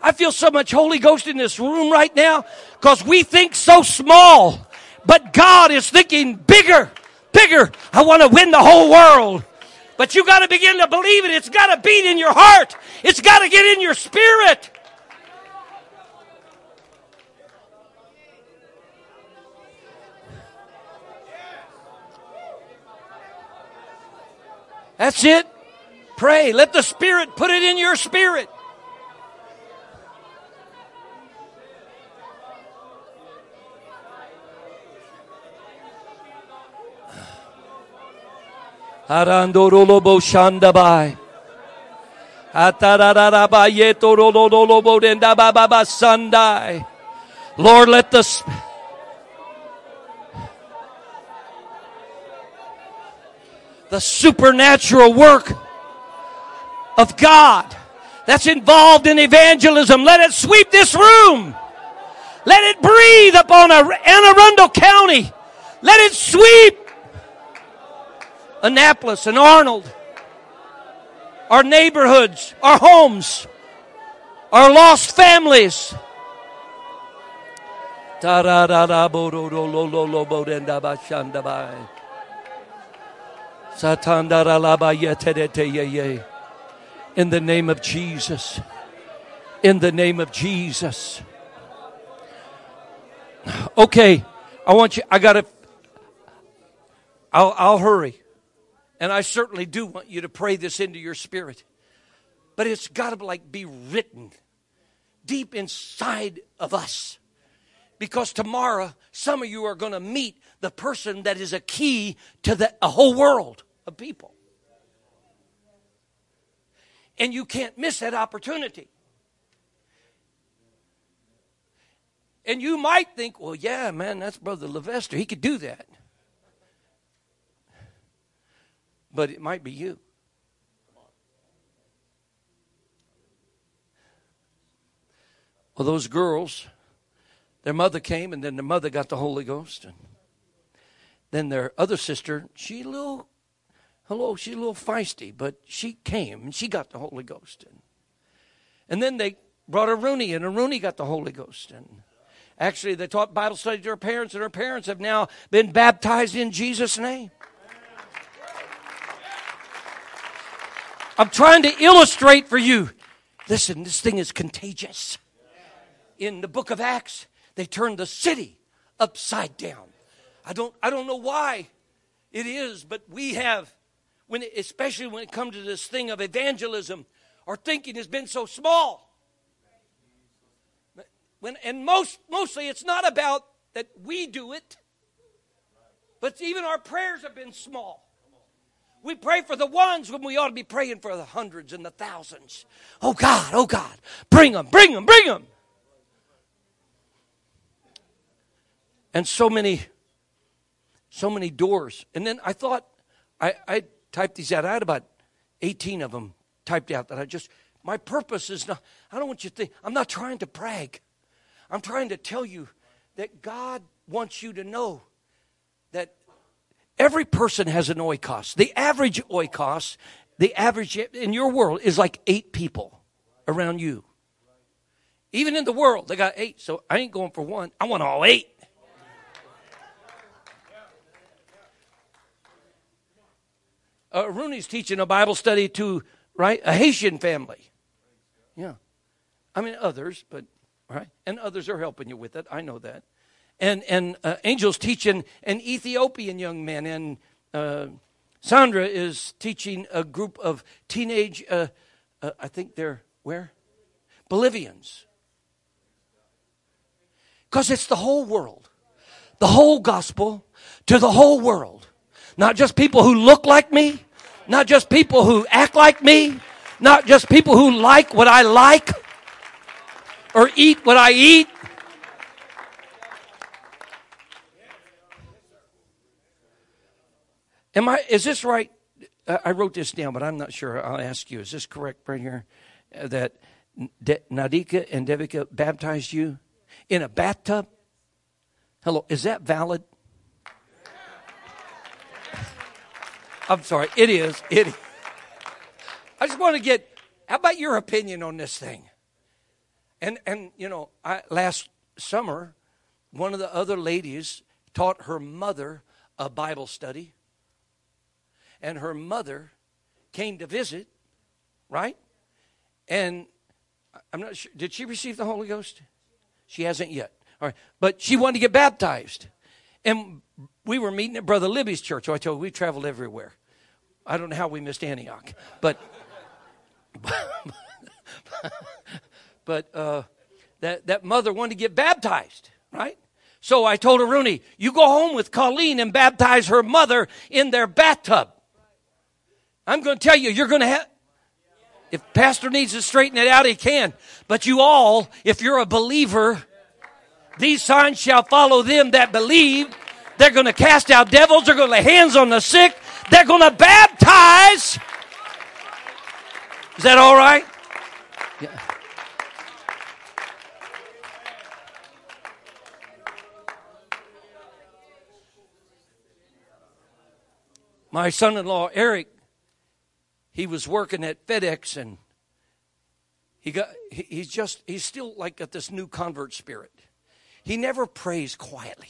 I feel so much Holy Ghost in this room right now because we think so small. But God is thinking bigger, bigger. I want to win the whole world. But you got to begin to believe it. It's got to beat in your heart. It's got to get in your spirit. That's it. Pray. Let the Spirit put it in your spirit. Arandorolobo Shandabai. Lord, let the the supernatural work of God that's involved in evangelism. Let it sweep this room. Let it breathe upon Anne Arundel County. Let it sweep Annapolis and Arnold, our neighborhoods, our homes, our lost families. In the name of Jesus. In the name of Jesus. Okay, I want you, I gotta, I'll, I'll hurry. And I certainly do want you to pray this into your spirit. But it's got to like be written deep inside of us. Because tomorrow, some of you are going to meet the person that is a key to the, a whole world of people. And you can't miss that opportunity. And you might think, well, yeah, man, that's Brother Levester. He could do that. But it might be you. Well, those girls their mother came, and then their mother got the Holy Ghost. And then their other sister, she a little, hello, she's a little feisty, but she came and she got the Holy Ghost. And, and then they brought Aruni, and Aruni got the Holy Ghost. And actually, they taught Bible study to her parents, and her parents have now been baptized in Jesus' name. I'm trying to illustrate for you. Listen, this thing is contagious. In the book of Acts, they turned the city upside down. I don't, I don't know why it is, but we have, when it, especially when it comes to this thing of evangelism, our thinking has been so small. When, and most, mostly it's not about that we do it, but even our prayers have been small. We pray for the ones when we ought to be praying for the hundreds and the thousands. Oh God, oh God, bring them, bring them, bring them. And so many, so many doors. And then I thought, I, I typed these out. I had about 18 of them typed out that I just, my purpose is not, I don't want you to think, I'm not trying to brag. I'm trying to tell you that God wants you to know that every person has an oikos. The average oikos, the average in your world is like eight people around you. Even in the world, they got eight. So I ain't going for one. I want all eight. Uh, Rooney's teaching a Bible study to right a Haitian family. Yeah, I mean others, but right? And others are helping you with it. I know that. And and uh, Angel's teaching an Ethiopian young man, and uh, Sandra is teaching a group of teenage. Uh, uh I think they're where Bolivians. Because it's the whole world, the whole gospel to the whole world. Not just people who look like me, not just people who act like me, not just people who like what I like, or eat what I eat. Am I, is this right? I wrote this down, but I'm not sure. I'll ask you. Is this correct right here? Uh, that Nadika and Devika baptized you in a bathtub? Hello, is that valid? I'm sorry, it is. It is. I just want to get, how about your opinion on this thing? And and you know, I, last summer, one of the other ladies taught her mother a Bible study, and her mother came to visit, right? And I'm not sure. Did she receive the Holy Ghost? She hasn't yet. All right, but she wanted to get baptized, and we were meeting at Brother Libby's church. So I told you we traveled everywhere. I don't know how we missed Antioch, but. but uh, that, that mother wanted to get baptized, right? So I told her, Rooney, you go home with Colleen and baptize her mother in their bathtub. I'm going to tell you, you're going to have, if pastor needs to straighten it out, he can. But you all, if you're a believer, these signs shall follow them that believe. They're going to cast out devils. They're going to lay hands on the sick. They're going to baptize. Is that all right? Yeah. my son in law, Eric, he was working at FedEx and he got, he, he's just, he's still like got this new convert spirit. He never prays quietly.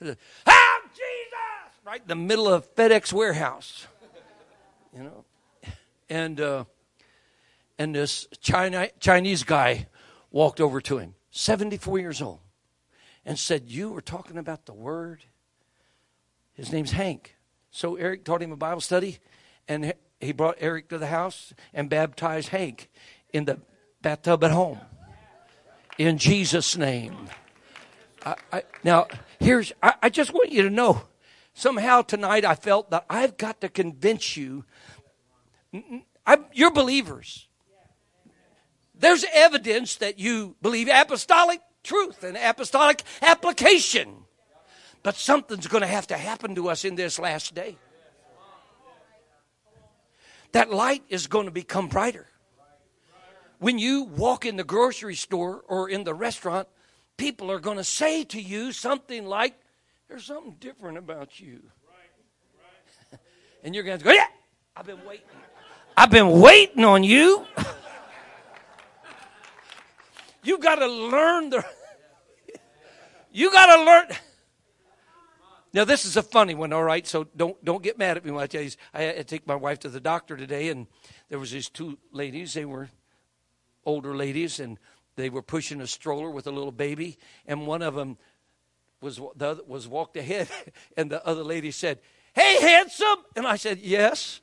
Ah, Jesus! Right in the middle of FedEx warehouse. You know? And, uh, and this China, Chinese guy walked over to him, 74 years old, and said, You were talking about the word? His name's Hank. So Eric taught him a Bible study, and he brought Eric to the house and baptized Hank in the bathtub at home. In Jesus' name. I, I, now, here's, I, I just want you to know somehow tonight I felt that I've got to convince you, you're believers. There's evidence that you believe apostolic truth and apostolic application. But something's going to have to happen to us in this last day. That light is going to become brighter. When you walk in the grocery store or in the restaurant, people are going to say to you something like, There's something different about you. and you're going to go, Yeah, I've been waiting. I've been waiting on you. you got to learn the. you got to learn. Now this is a funny one, all right. So don't don't get mad at me when I tell you. I had to take my wife to the doctor today, and there was these two ladies. They were older ladies, and they were pushing a stroller with a little baby, and one of them was the other, was walked ahead, and the other lady said, "Hey, handsome," and I said, "Yes."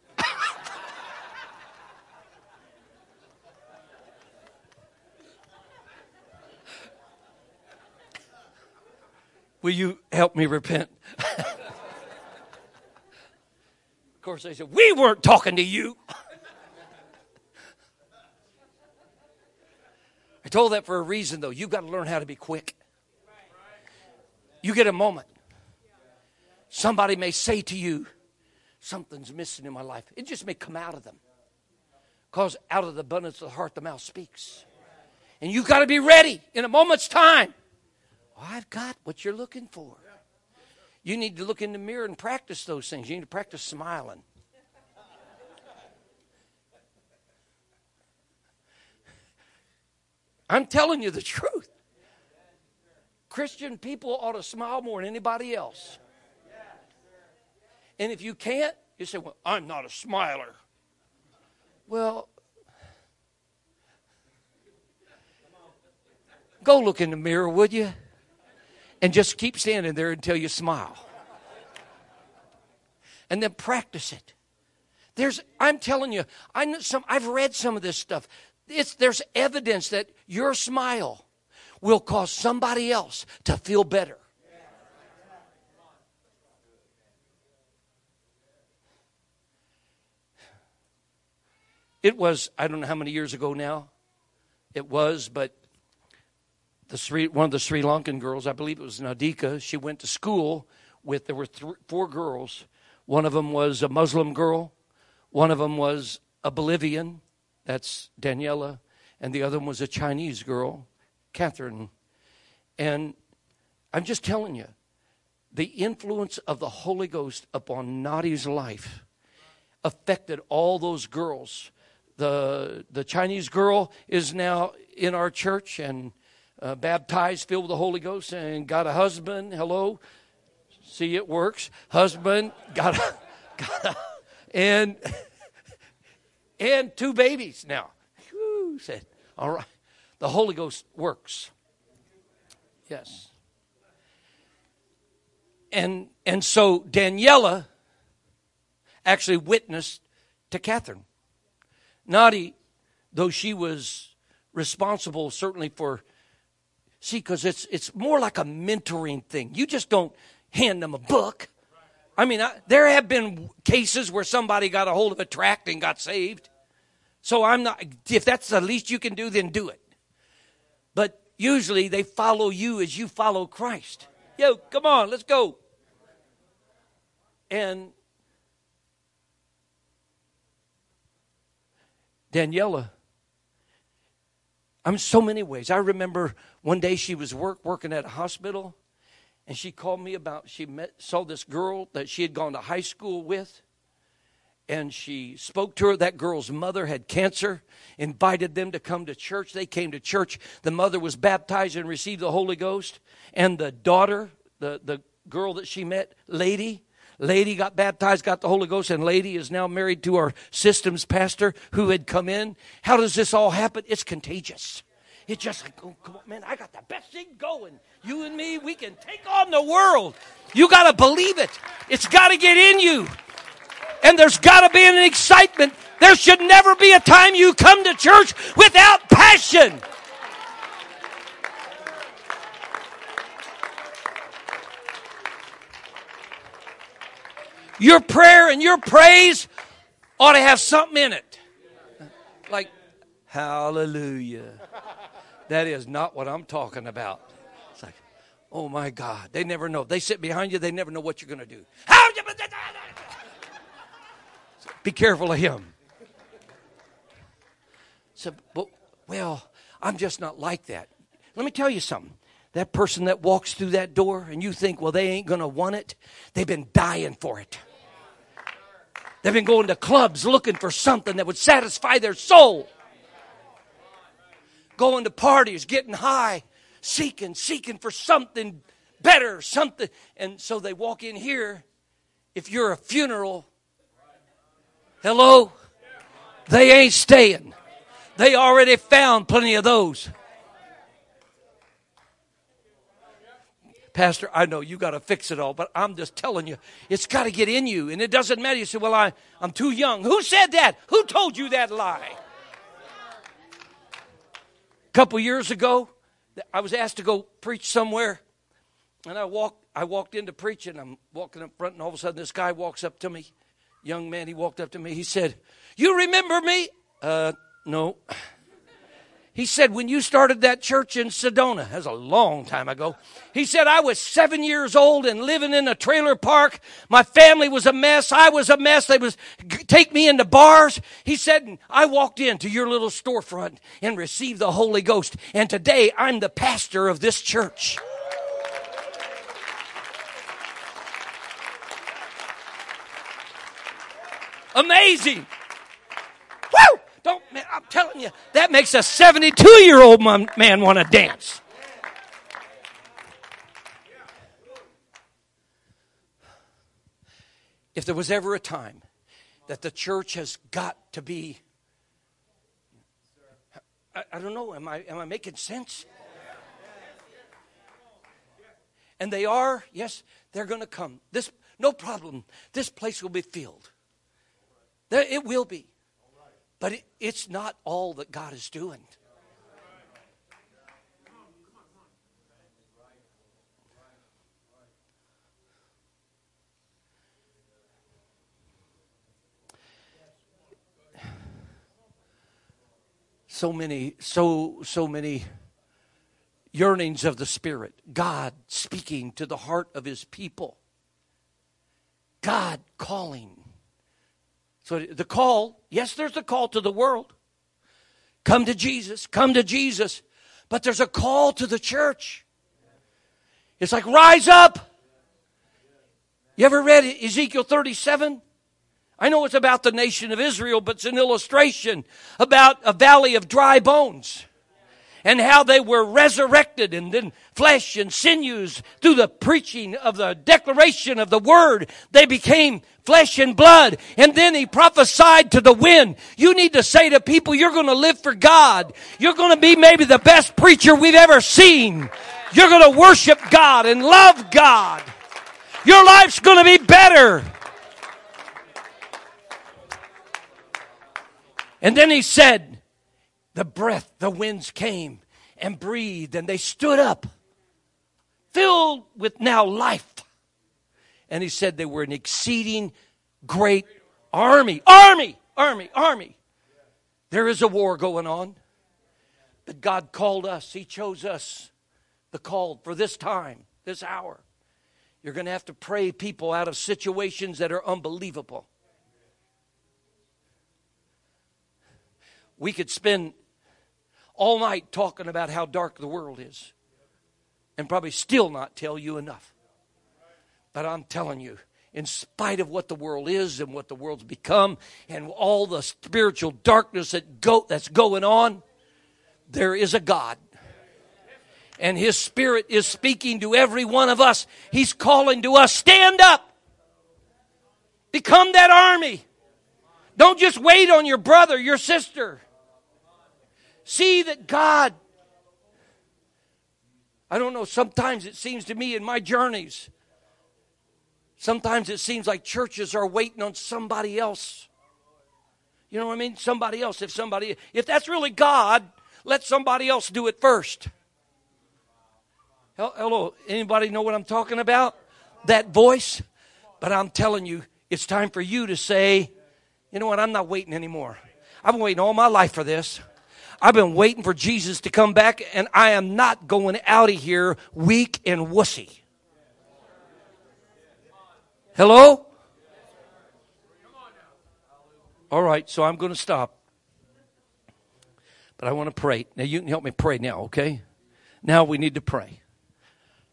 Will you help me repent? of course, they said, We weren't talking to you. I told that for a reason, though. You've got to learn how to be quick. You get a moment. Somebody may say to you, Something's missing in my life. It just may come out of them. Because out of the abundance of the heart, the mouth speaks. And you've got to be ready in a moment's time. Oh, I've got what you're looking for. You need to look in the mirror and practice those things. You need to practice smiling. I'm telling you the truth. Christian people ought to smile more than anybody else. And if you can't, you say, Well, I'm not a smiler. Well, go look in the mirror, would you? And just keep standing there until you smile. And then practice it. There's, I'm telling you, I know some, I've read some of this stuff. It's, there's evidence that your smile will cause somebody else to feel better. It was, I don't know how many years ago now it was, but the Sri, one of the Sri Lankan girls, I believe it was Nadika, she went to school with, there were four girls. One of them was a Muslim girl, one of them was a Bolivian, that's Daniela, and the other one was a Chinese girl, Catherine. And I'm just telling you, the influence of the Holy Ghost upon Nadi's life affected all those girls. The, the Chinese girl is now in our church and uh, baptized, filled with the Holy Ghost, and got a husband. Hello. See, it works. Husband, got a, got a and, and two babies now. Whew, said, all right. The Holy Ghost works. Yes. And, and so Daniela actually witnessed to Catherine. Nadi, though she was responsible certainly for See, because it's, it's more like a mentoring thing. You just don't hand them a book. I mean, I, there have been cases where somebody got a hold of a tract and got saved. So I'm not, if that's the least you can do, then do it. But usually they follow you as you follow Christ. Yo, come on, let's go. And Daniela I'm so many ways. I remember one day she was work working at a hospital, and she called me about she met saw this girl that she had gone to high school with, and she spoke to her. That girl's mother had cancer, invited them to come to church. They came to church. The mother was baptized and received the Holy Ghost, and the daughter, the the girl that she met, lady, Lady got baptized, got the Holy Ghost, and Lady is now married to our systems pastor who had come in. How does this all happen? It's contagious. It's just like, oh, come on, man, I got the best thing going. You and me, we can take on the world. You got to believe it. It's got to get in you. And there's got to be an excitement. There should never be a time you come to church without passion. Your prayer and your praise ought to have something in it. Hallelujah. That is not what I'm talking about. It's like, oh my God. They never know. They sit behind you, they never know what you're going to do. How you? Be careful of him. So, well, I'm just not like that. Let me tell you something. that person that walks through that door and you think, well, they ain't going to want it, they've been dying for it. They've been going to clubs looking for something that would satisfy their soul. Going to parties, getting high, seeking, seeking for something better, something. And so they walk in here. If you're a funeral, hello, they ain't staying. They already found plenty of those. Pastor, I know you got to fix it all, but I'm just telling you, it's got to get in you. And it doesn't matter. You say, well, I, I'm too young. Who said that? Who told you that lie? Couple years ago, I was asked to go preach somewhere. And I walked, I walked into preaching. I'm walking up front, and all of a sudden, this guy walks up to me. Young man, he walked up to me. He said, You remember me? Uh, no. He said, when you started that church in Sedona, that was a long time ago. He said, I was seven years old and living in a trailer park. My family was a mess. I was a mess. They was take me into bars. He said, I walked into your little storefront and received the Holy Ghost. And today I'm the pastor of this church. Amazing. Woo! Don't, man, I'm telling you, that makes a 72 year old man want to dance. If there was ever a time that the church has got to be, I, I don't know, am I, am I making sense? And they are, yes, they're going to come. This, no problem. This place will be filled. There, it will be. But it, it's not all that God is doing. so many so so many yearnings of the spirit. God speaking to the heart of his people. God calling so the call, yes, there's a call to the world. Come to Jesus, come to Jesus. But there's a call to the church. It's like, rise up. You ever read Ezekiel 37? I know it's about the nation of Israel, but it's an illustration about a valley of dry bones and how they were resurrected and then flesh and sinews through the preaching of the declaration of the word. They became flesh and blood. And then he prophesied to the wind. You need to say to people, you're going to live for God. You're going to be maybe the best preacher we've ever seen. You're going to worship God and love God. Your life's going to be better. And then he said, the breath, the winds came and breathed, and they stood up, filled with now life. And he said they were an exceeding great army. Army! Army! Army! There is a war going on. But God called us, He chose us, the called for this time, this hour. You're going to have to pray people out of situations that are unbelievable. We could spend all night talking about how dark the world is and probably still not tell you enough. But I'm telling you, in spite of what the world is and what the world's become and all the spiritual darkness that go, that's going on, there is a God. And His Spirit is speaking to every one of us. He's calling to us stand up, become that army. Don't just wait on your brother, your sister. See that God, I don't know, sometimes it seems to me in my journeys, sometimes it seems like churches are waiting on somebody else. You know what I mean? Somebody else. If somebody, if that's really God, let somebody else do it first. Hello, anybody know what I'm talking about? That voice? But I'm telling you, it's time for you to say, you know what, I'm not waiting anymore. I've been waiting all my life for this. I've been waiting for Jesus to come back, and I am not going out of here weak and wussy. Hello? All right, so I'm going to stop. But I want to pray. Now, you can help me pray now, okay? Now we need to pray.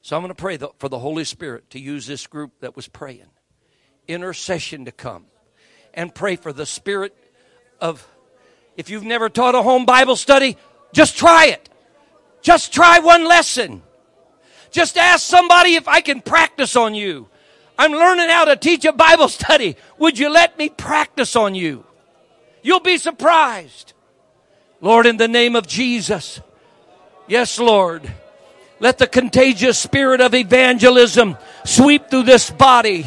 So I'm going to pray for the Holy Spirit to use this group that was praying, intercession to come, and pray for the spirit of. If you've never taught a home Bible study, just try it. Just try one lesson. Just ask somebody if I can practice on you. I'm learning how to teach a Bible study. Would you let me practice on you? You'll be surprised. Lord, in the name of Jesus. Yes, Lord. Let the contagious spirit of evangelism sweep through this body.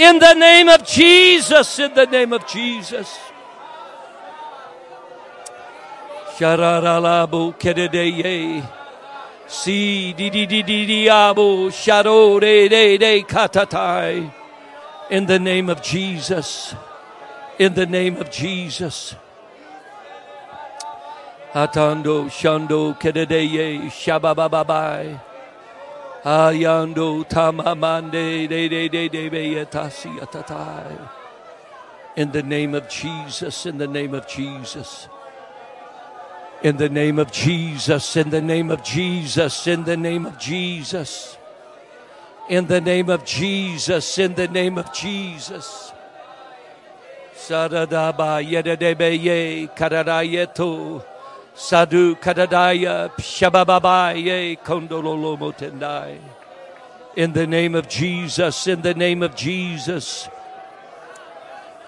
In the name of Jesus, in the name of Jesus. Shararalabu kededeye. Si di di di di diabo sharo de de de katatai. In the name of Jesus. In the name of Jesus. Atando shando kededeye shabababai. Ayando tamamande de de de de beyatasi atatai. In the name of Jesus, in the name of Jesus. In the name of Jesus, in the name of Jesus, in the name of Jesus. In the name of Jesus, in the name of Jesus. Sadadaba yededebe ye kararayeto. Sadhu Kadadaya Shabababaye Kondololo Motendai. In the name of Jesus, in the name of Jesus.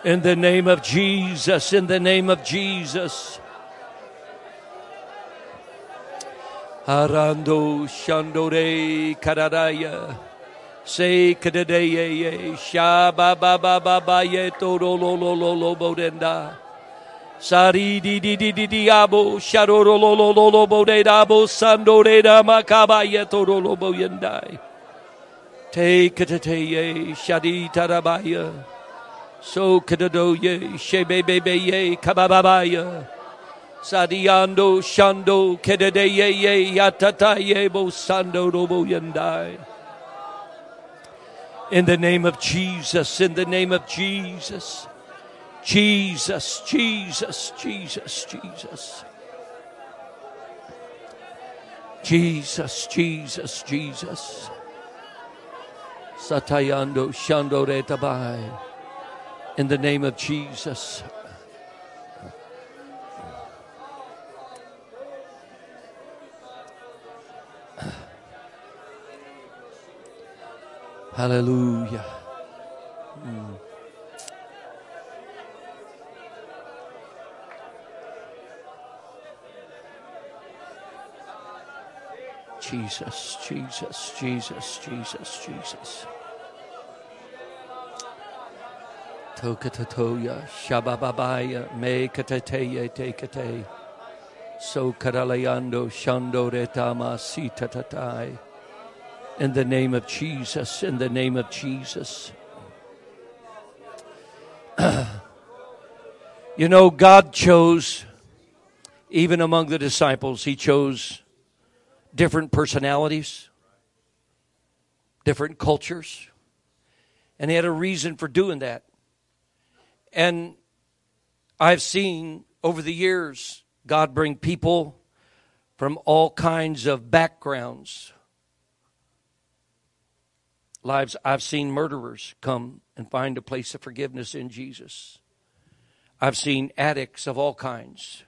In the name of Jesus, in the name of Jesus. Arando Shandore Kadadaya. Say Kadadaya Shababababaye Todololo Bodenda. Sari di di di di diabo sharoro lo lo lo lo bo de dabo sando de da makaba yeto lo bo yendai. Te katate ye shadi tarabaya. So kadado ye shebe bebe ye kabababaya. Sadiando shando kedede ye ye yatata ye bo sando robo yendai. In the name of Jesus, in the name of Jesus. Jesus, Jesus, Jesus, Jesus. Jesus, Jesus, Jesus. Satayando Shandore Tabai. In the name of Jesus. Hallelujah. Mm. Jesus, Jesus, Jesus, Jesus, Jesus. Tokatatoya, Shabababaya, Me Katateye Tekate, So Karalayando, Shando Retama, Sita Tatai. In the name of Jesus, in the name of Jesus. you know, God chose, even among the disciples, He chose different personalities, different cultures. And he had a reason for doing that. And I've seen over the years God bring people from all kinds of backgrounds. Lives I've seen murderers come and find a place of forgiveness in Jesus. I've seen addicts of all kinds.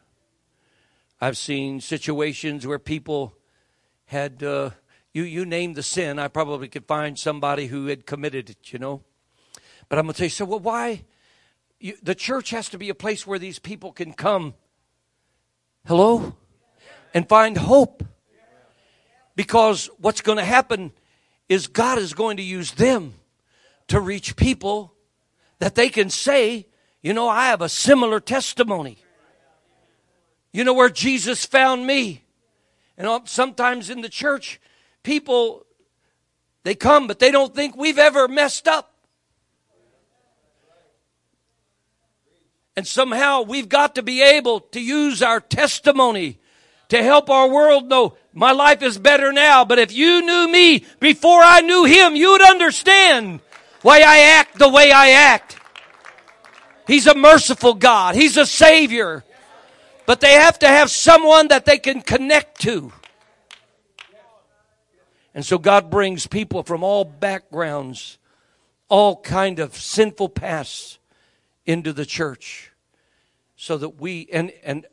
I've seen situations where people had uh, you you name the sin, I probably could find somebody who had committed it. You know, but I'm going to tell you. so well, why? You, the church has to be a place where these people can come. Hello, and find hope. Because what's going to happen is God is going to use them to reach people that they can say, you know, I have a similar testimony. You know where Jesus found me? And sometimes in the church, people, they come, but they don't think we've ever messed up. And somehow we've got to be able to use our testimony to help our world know my life is better now. But if you knew me before I knew him, you would understand why I act the way I act. He's a merciful God. He's a savior. But they have to have someone that they can connect to. And so God brings people from all backgrounds, all kind of sinful pasts into the church so that we and and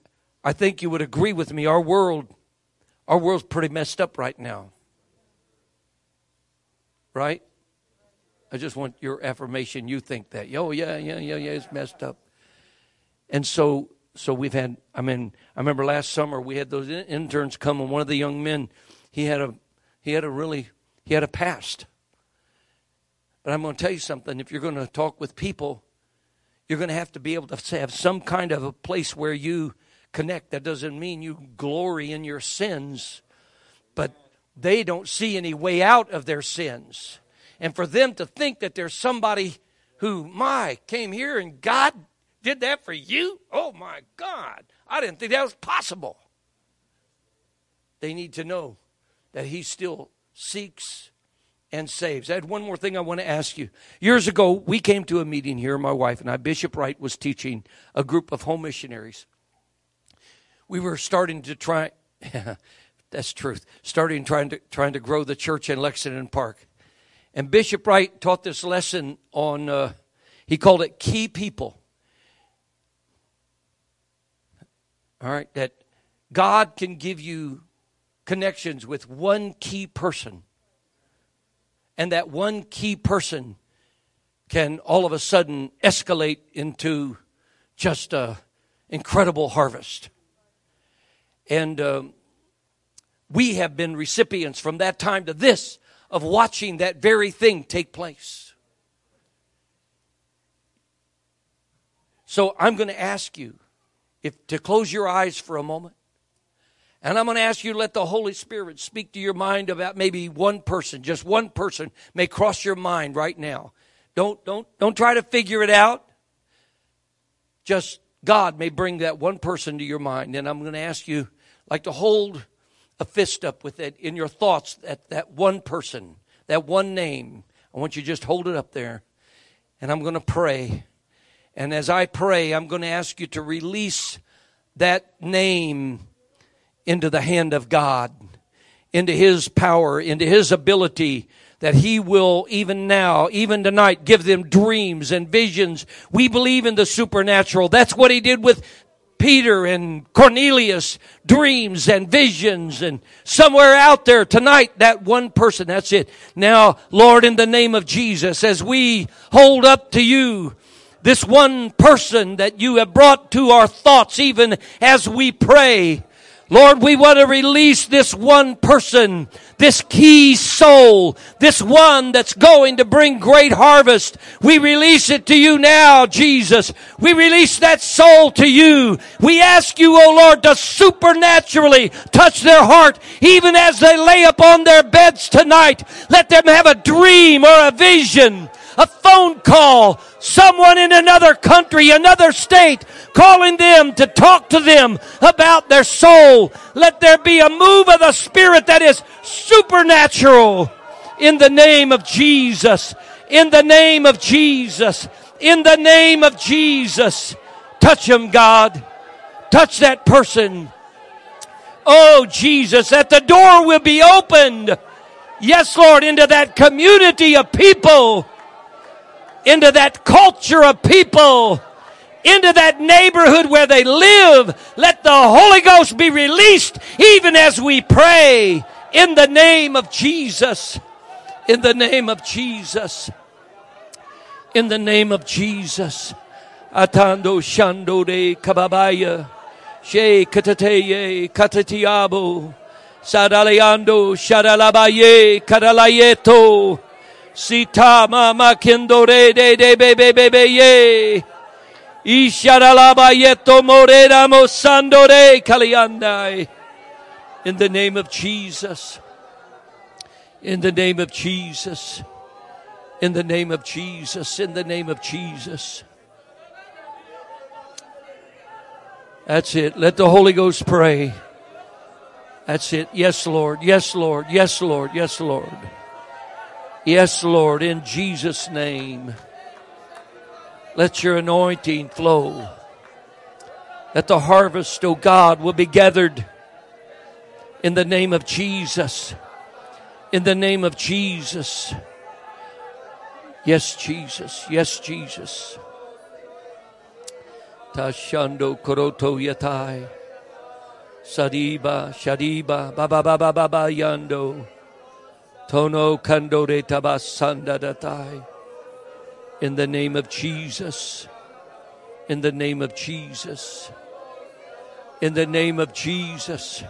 I think you would agree with me our world our world's pretty messed up right now. Right? I just want your affirmation you think that. Oh yeah, yeah, yeah, yeah, it's messed up. And so so we've had I mean I remember last summer we had those interns come and one of the young men he had a he had a really he had a past. But I'm going to tell you something if you're going to talk with people you're going to have to be able to have some kind of a place where you connect. That doesn't mean you glory in your sins, but they don't see any way out of their sins. And for them to think that there's somebody who, my, came here and God did that for you? Oh my God. I didn't think that was possible. They need to know that He still seeks and saves. I had one more thing I want to ask you. Years ago, we came to a meeting here, my wife and I. Bishop Wright was teaching a group of home missionaries. We were starting to try, that's truth, starting trying to, trying to grow the church in Lexington Park. And Bishop Wright taught this lesson on, uh, he called it key people. All right, that God can give you connections with one key person and that one key person can all of a sudden escalate into just a incredible harvest. And um, we have been recipients from that time to this of watching that very thing take place. So I'm going to ask you if to close your eyes for a moment and I'm going to ask you to let the Holy Spirit speak to your mind about maybe one person, just one person may cross your mind right now. Don't, don't, don't try to figure it out. Just God may bring that one person to your mind. And I'm going to ask you, like, to hold a fist up with it in your thoughts, that, that one person, that one name. I want you to just hold it up there. And I'm going to pray. And as I pray, I'm going to ask you to release that name into the hand of God, into His power, into His ability, that He will even now, even tonight, give them dreams and visions. We believe in the supernatural. That's what He did with Peter and Cornelius, dreams and visions and somewhere out there tonight, that one person, that's it. Now, Lord, in the name of Jesus, as we hold up to you this one person that you have brought to our thoughts even as we pray, Lord, we want to release this one person, this key soul, this one that's going to bring great harvest. We release it to you now, Jesus. We release that soul to you. We ask you, O Lord, to supernaturally touch their heart, even as they lay upon their beds tonight. Let them have a dream or a vision, a phone call, someone in another country, another state, calling them to talk to them about their soul. Let there be a move of the Spirit that is supernatural in the name of Jesus. In the name of Jesus. In the name of Jesus. Touch them, God. Touch that person. Oh, Jesus, that the door will be opened. Yes, Lord, into that community of people, into that culture of people into that neighborhood where they live. Let the Holy Ghost be released even as we pray in the name of Jesus. In the name of Jesus. In the name of Jesus. Atando shando de kababaya. She katateye katatiabo. Sadaleando shadalabaye kadalayeto. Sita mama kendore de de be be be be ye. Isharalabayeto morera mosandore kaliandai. In the name of Jesus. In the name of Jesus. In the name of Jesus. In the name of Jesus. That's it. Let the Holy Ghost pray. That's it. Yes, Lord. Yes, Lord. Yes, Lord. Yes, Lord. Yes, Lord. In Jesus' name. Let your anointing flow. That the harvest, O oh God, will be gathered in the name of Jesus. In the name of Jesus. Yes, Jesus. Yes, Jesus. Tashando koroto yatai. Sadiba, Shadiba, Baba Baba Baba Yando. Tono Kandore Tabasanda Datai. In the name of Jesus. In the name of Jesus. In the name of Jesus.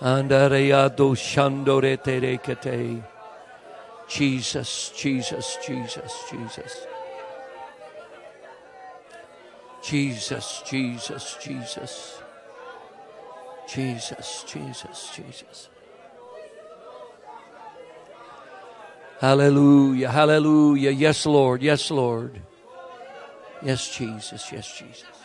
Andareado Shandore Terekete. Jesus, Jesus, Jesus, Jesus. Jesus, Jesus, Jesus. Jesus, Jesus, Jesus. Hallelujah, hallelujah. Yes, Lord, yes, Lord. Yes, Jesus, yes, Jesus.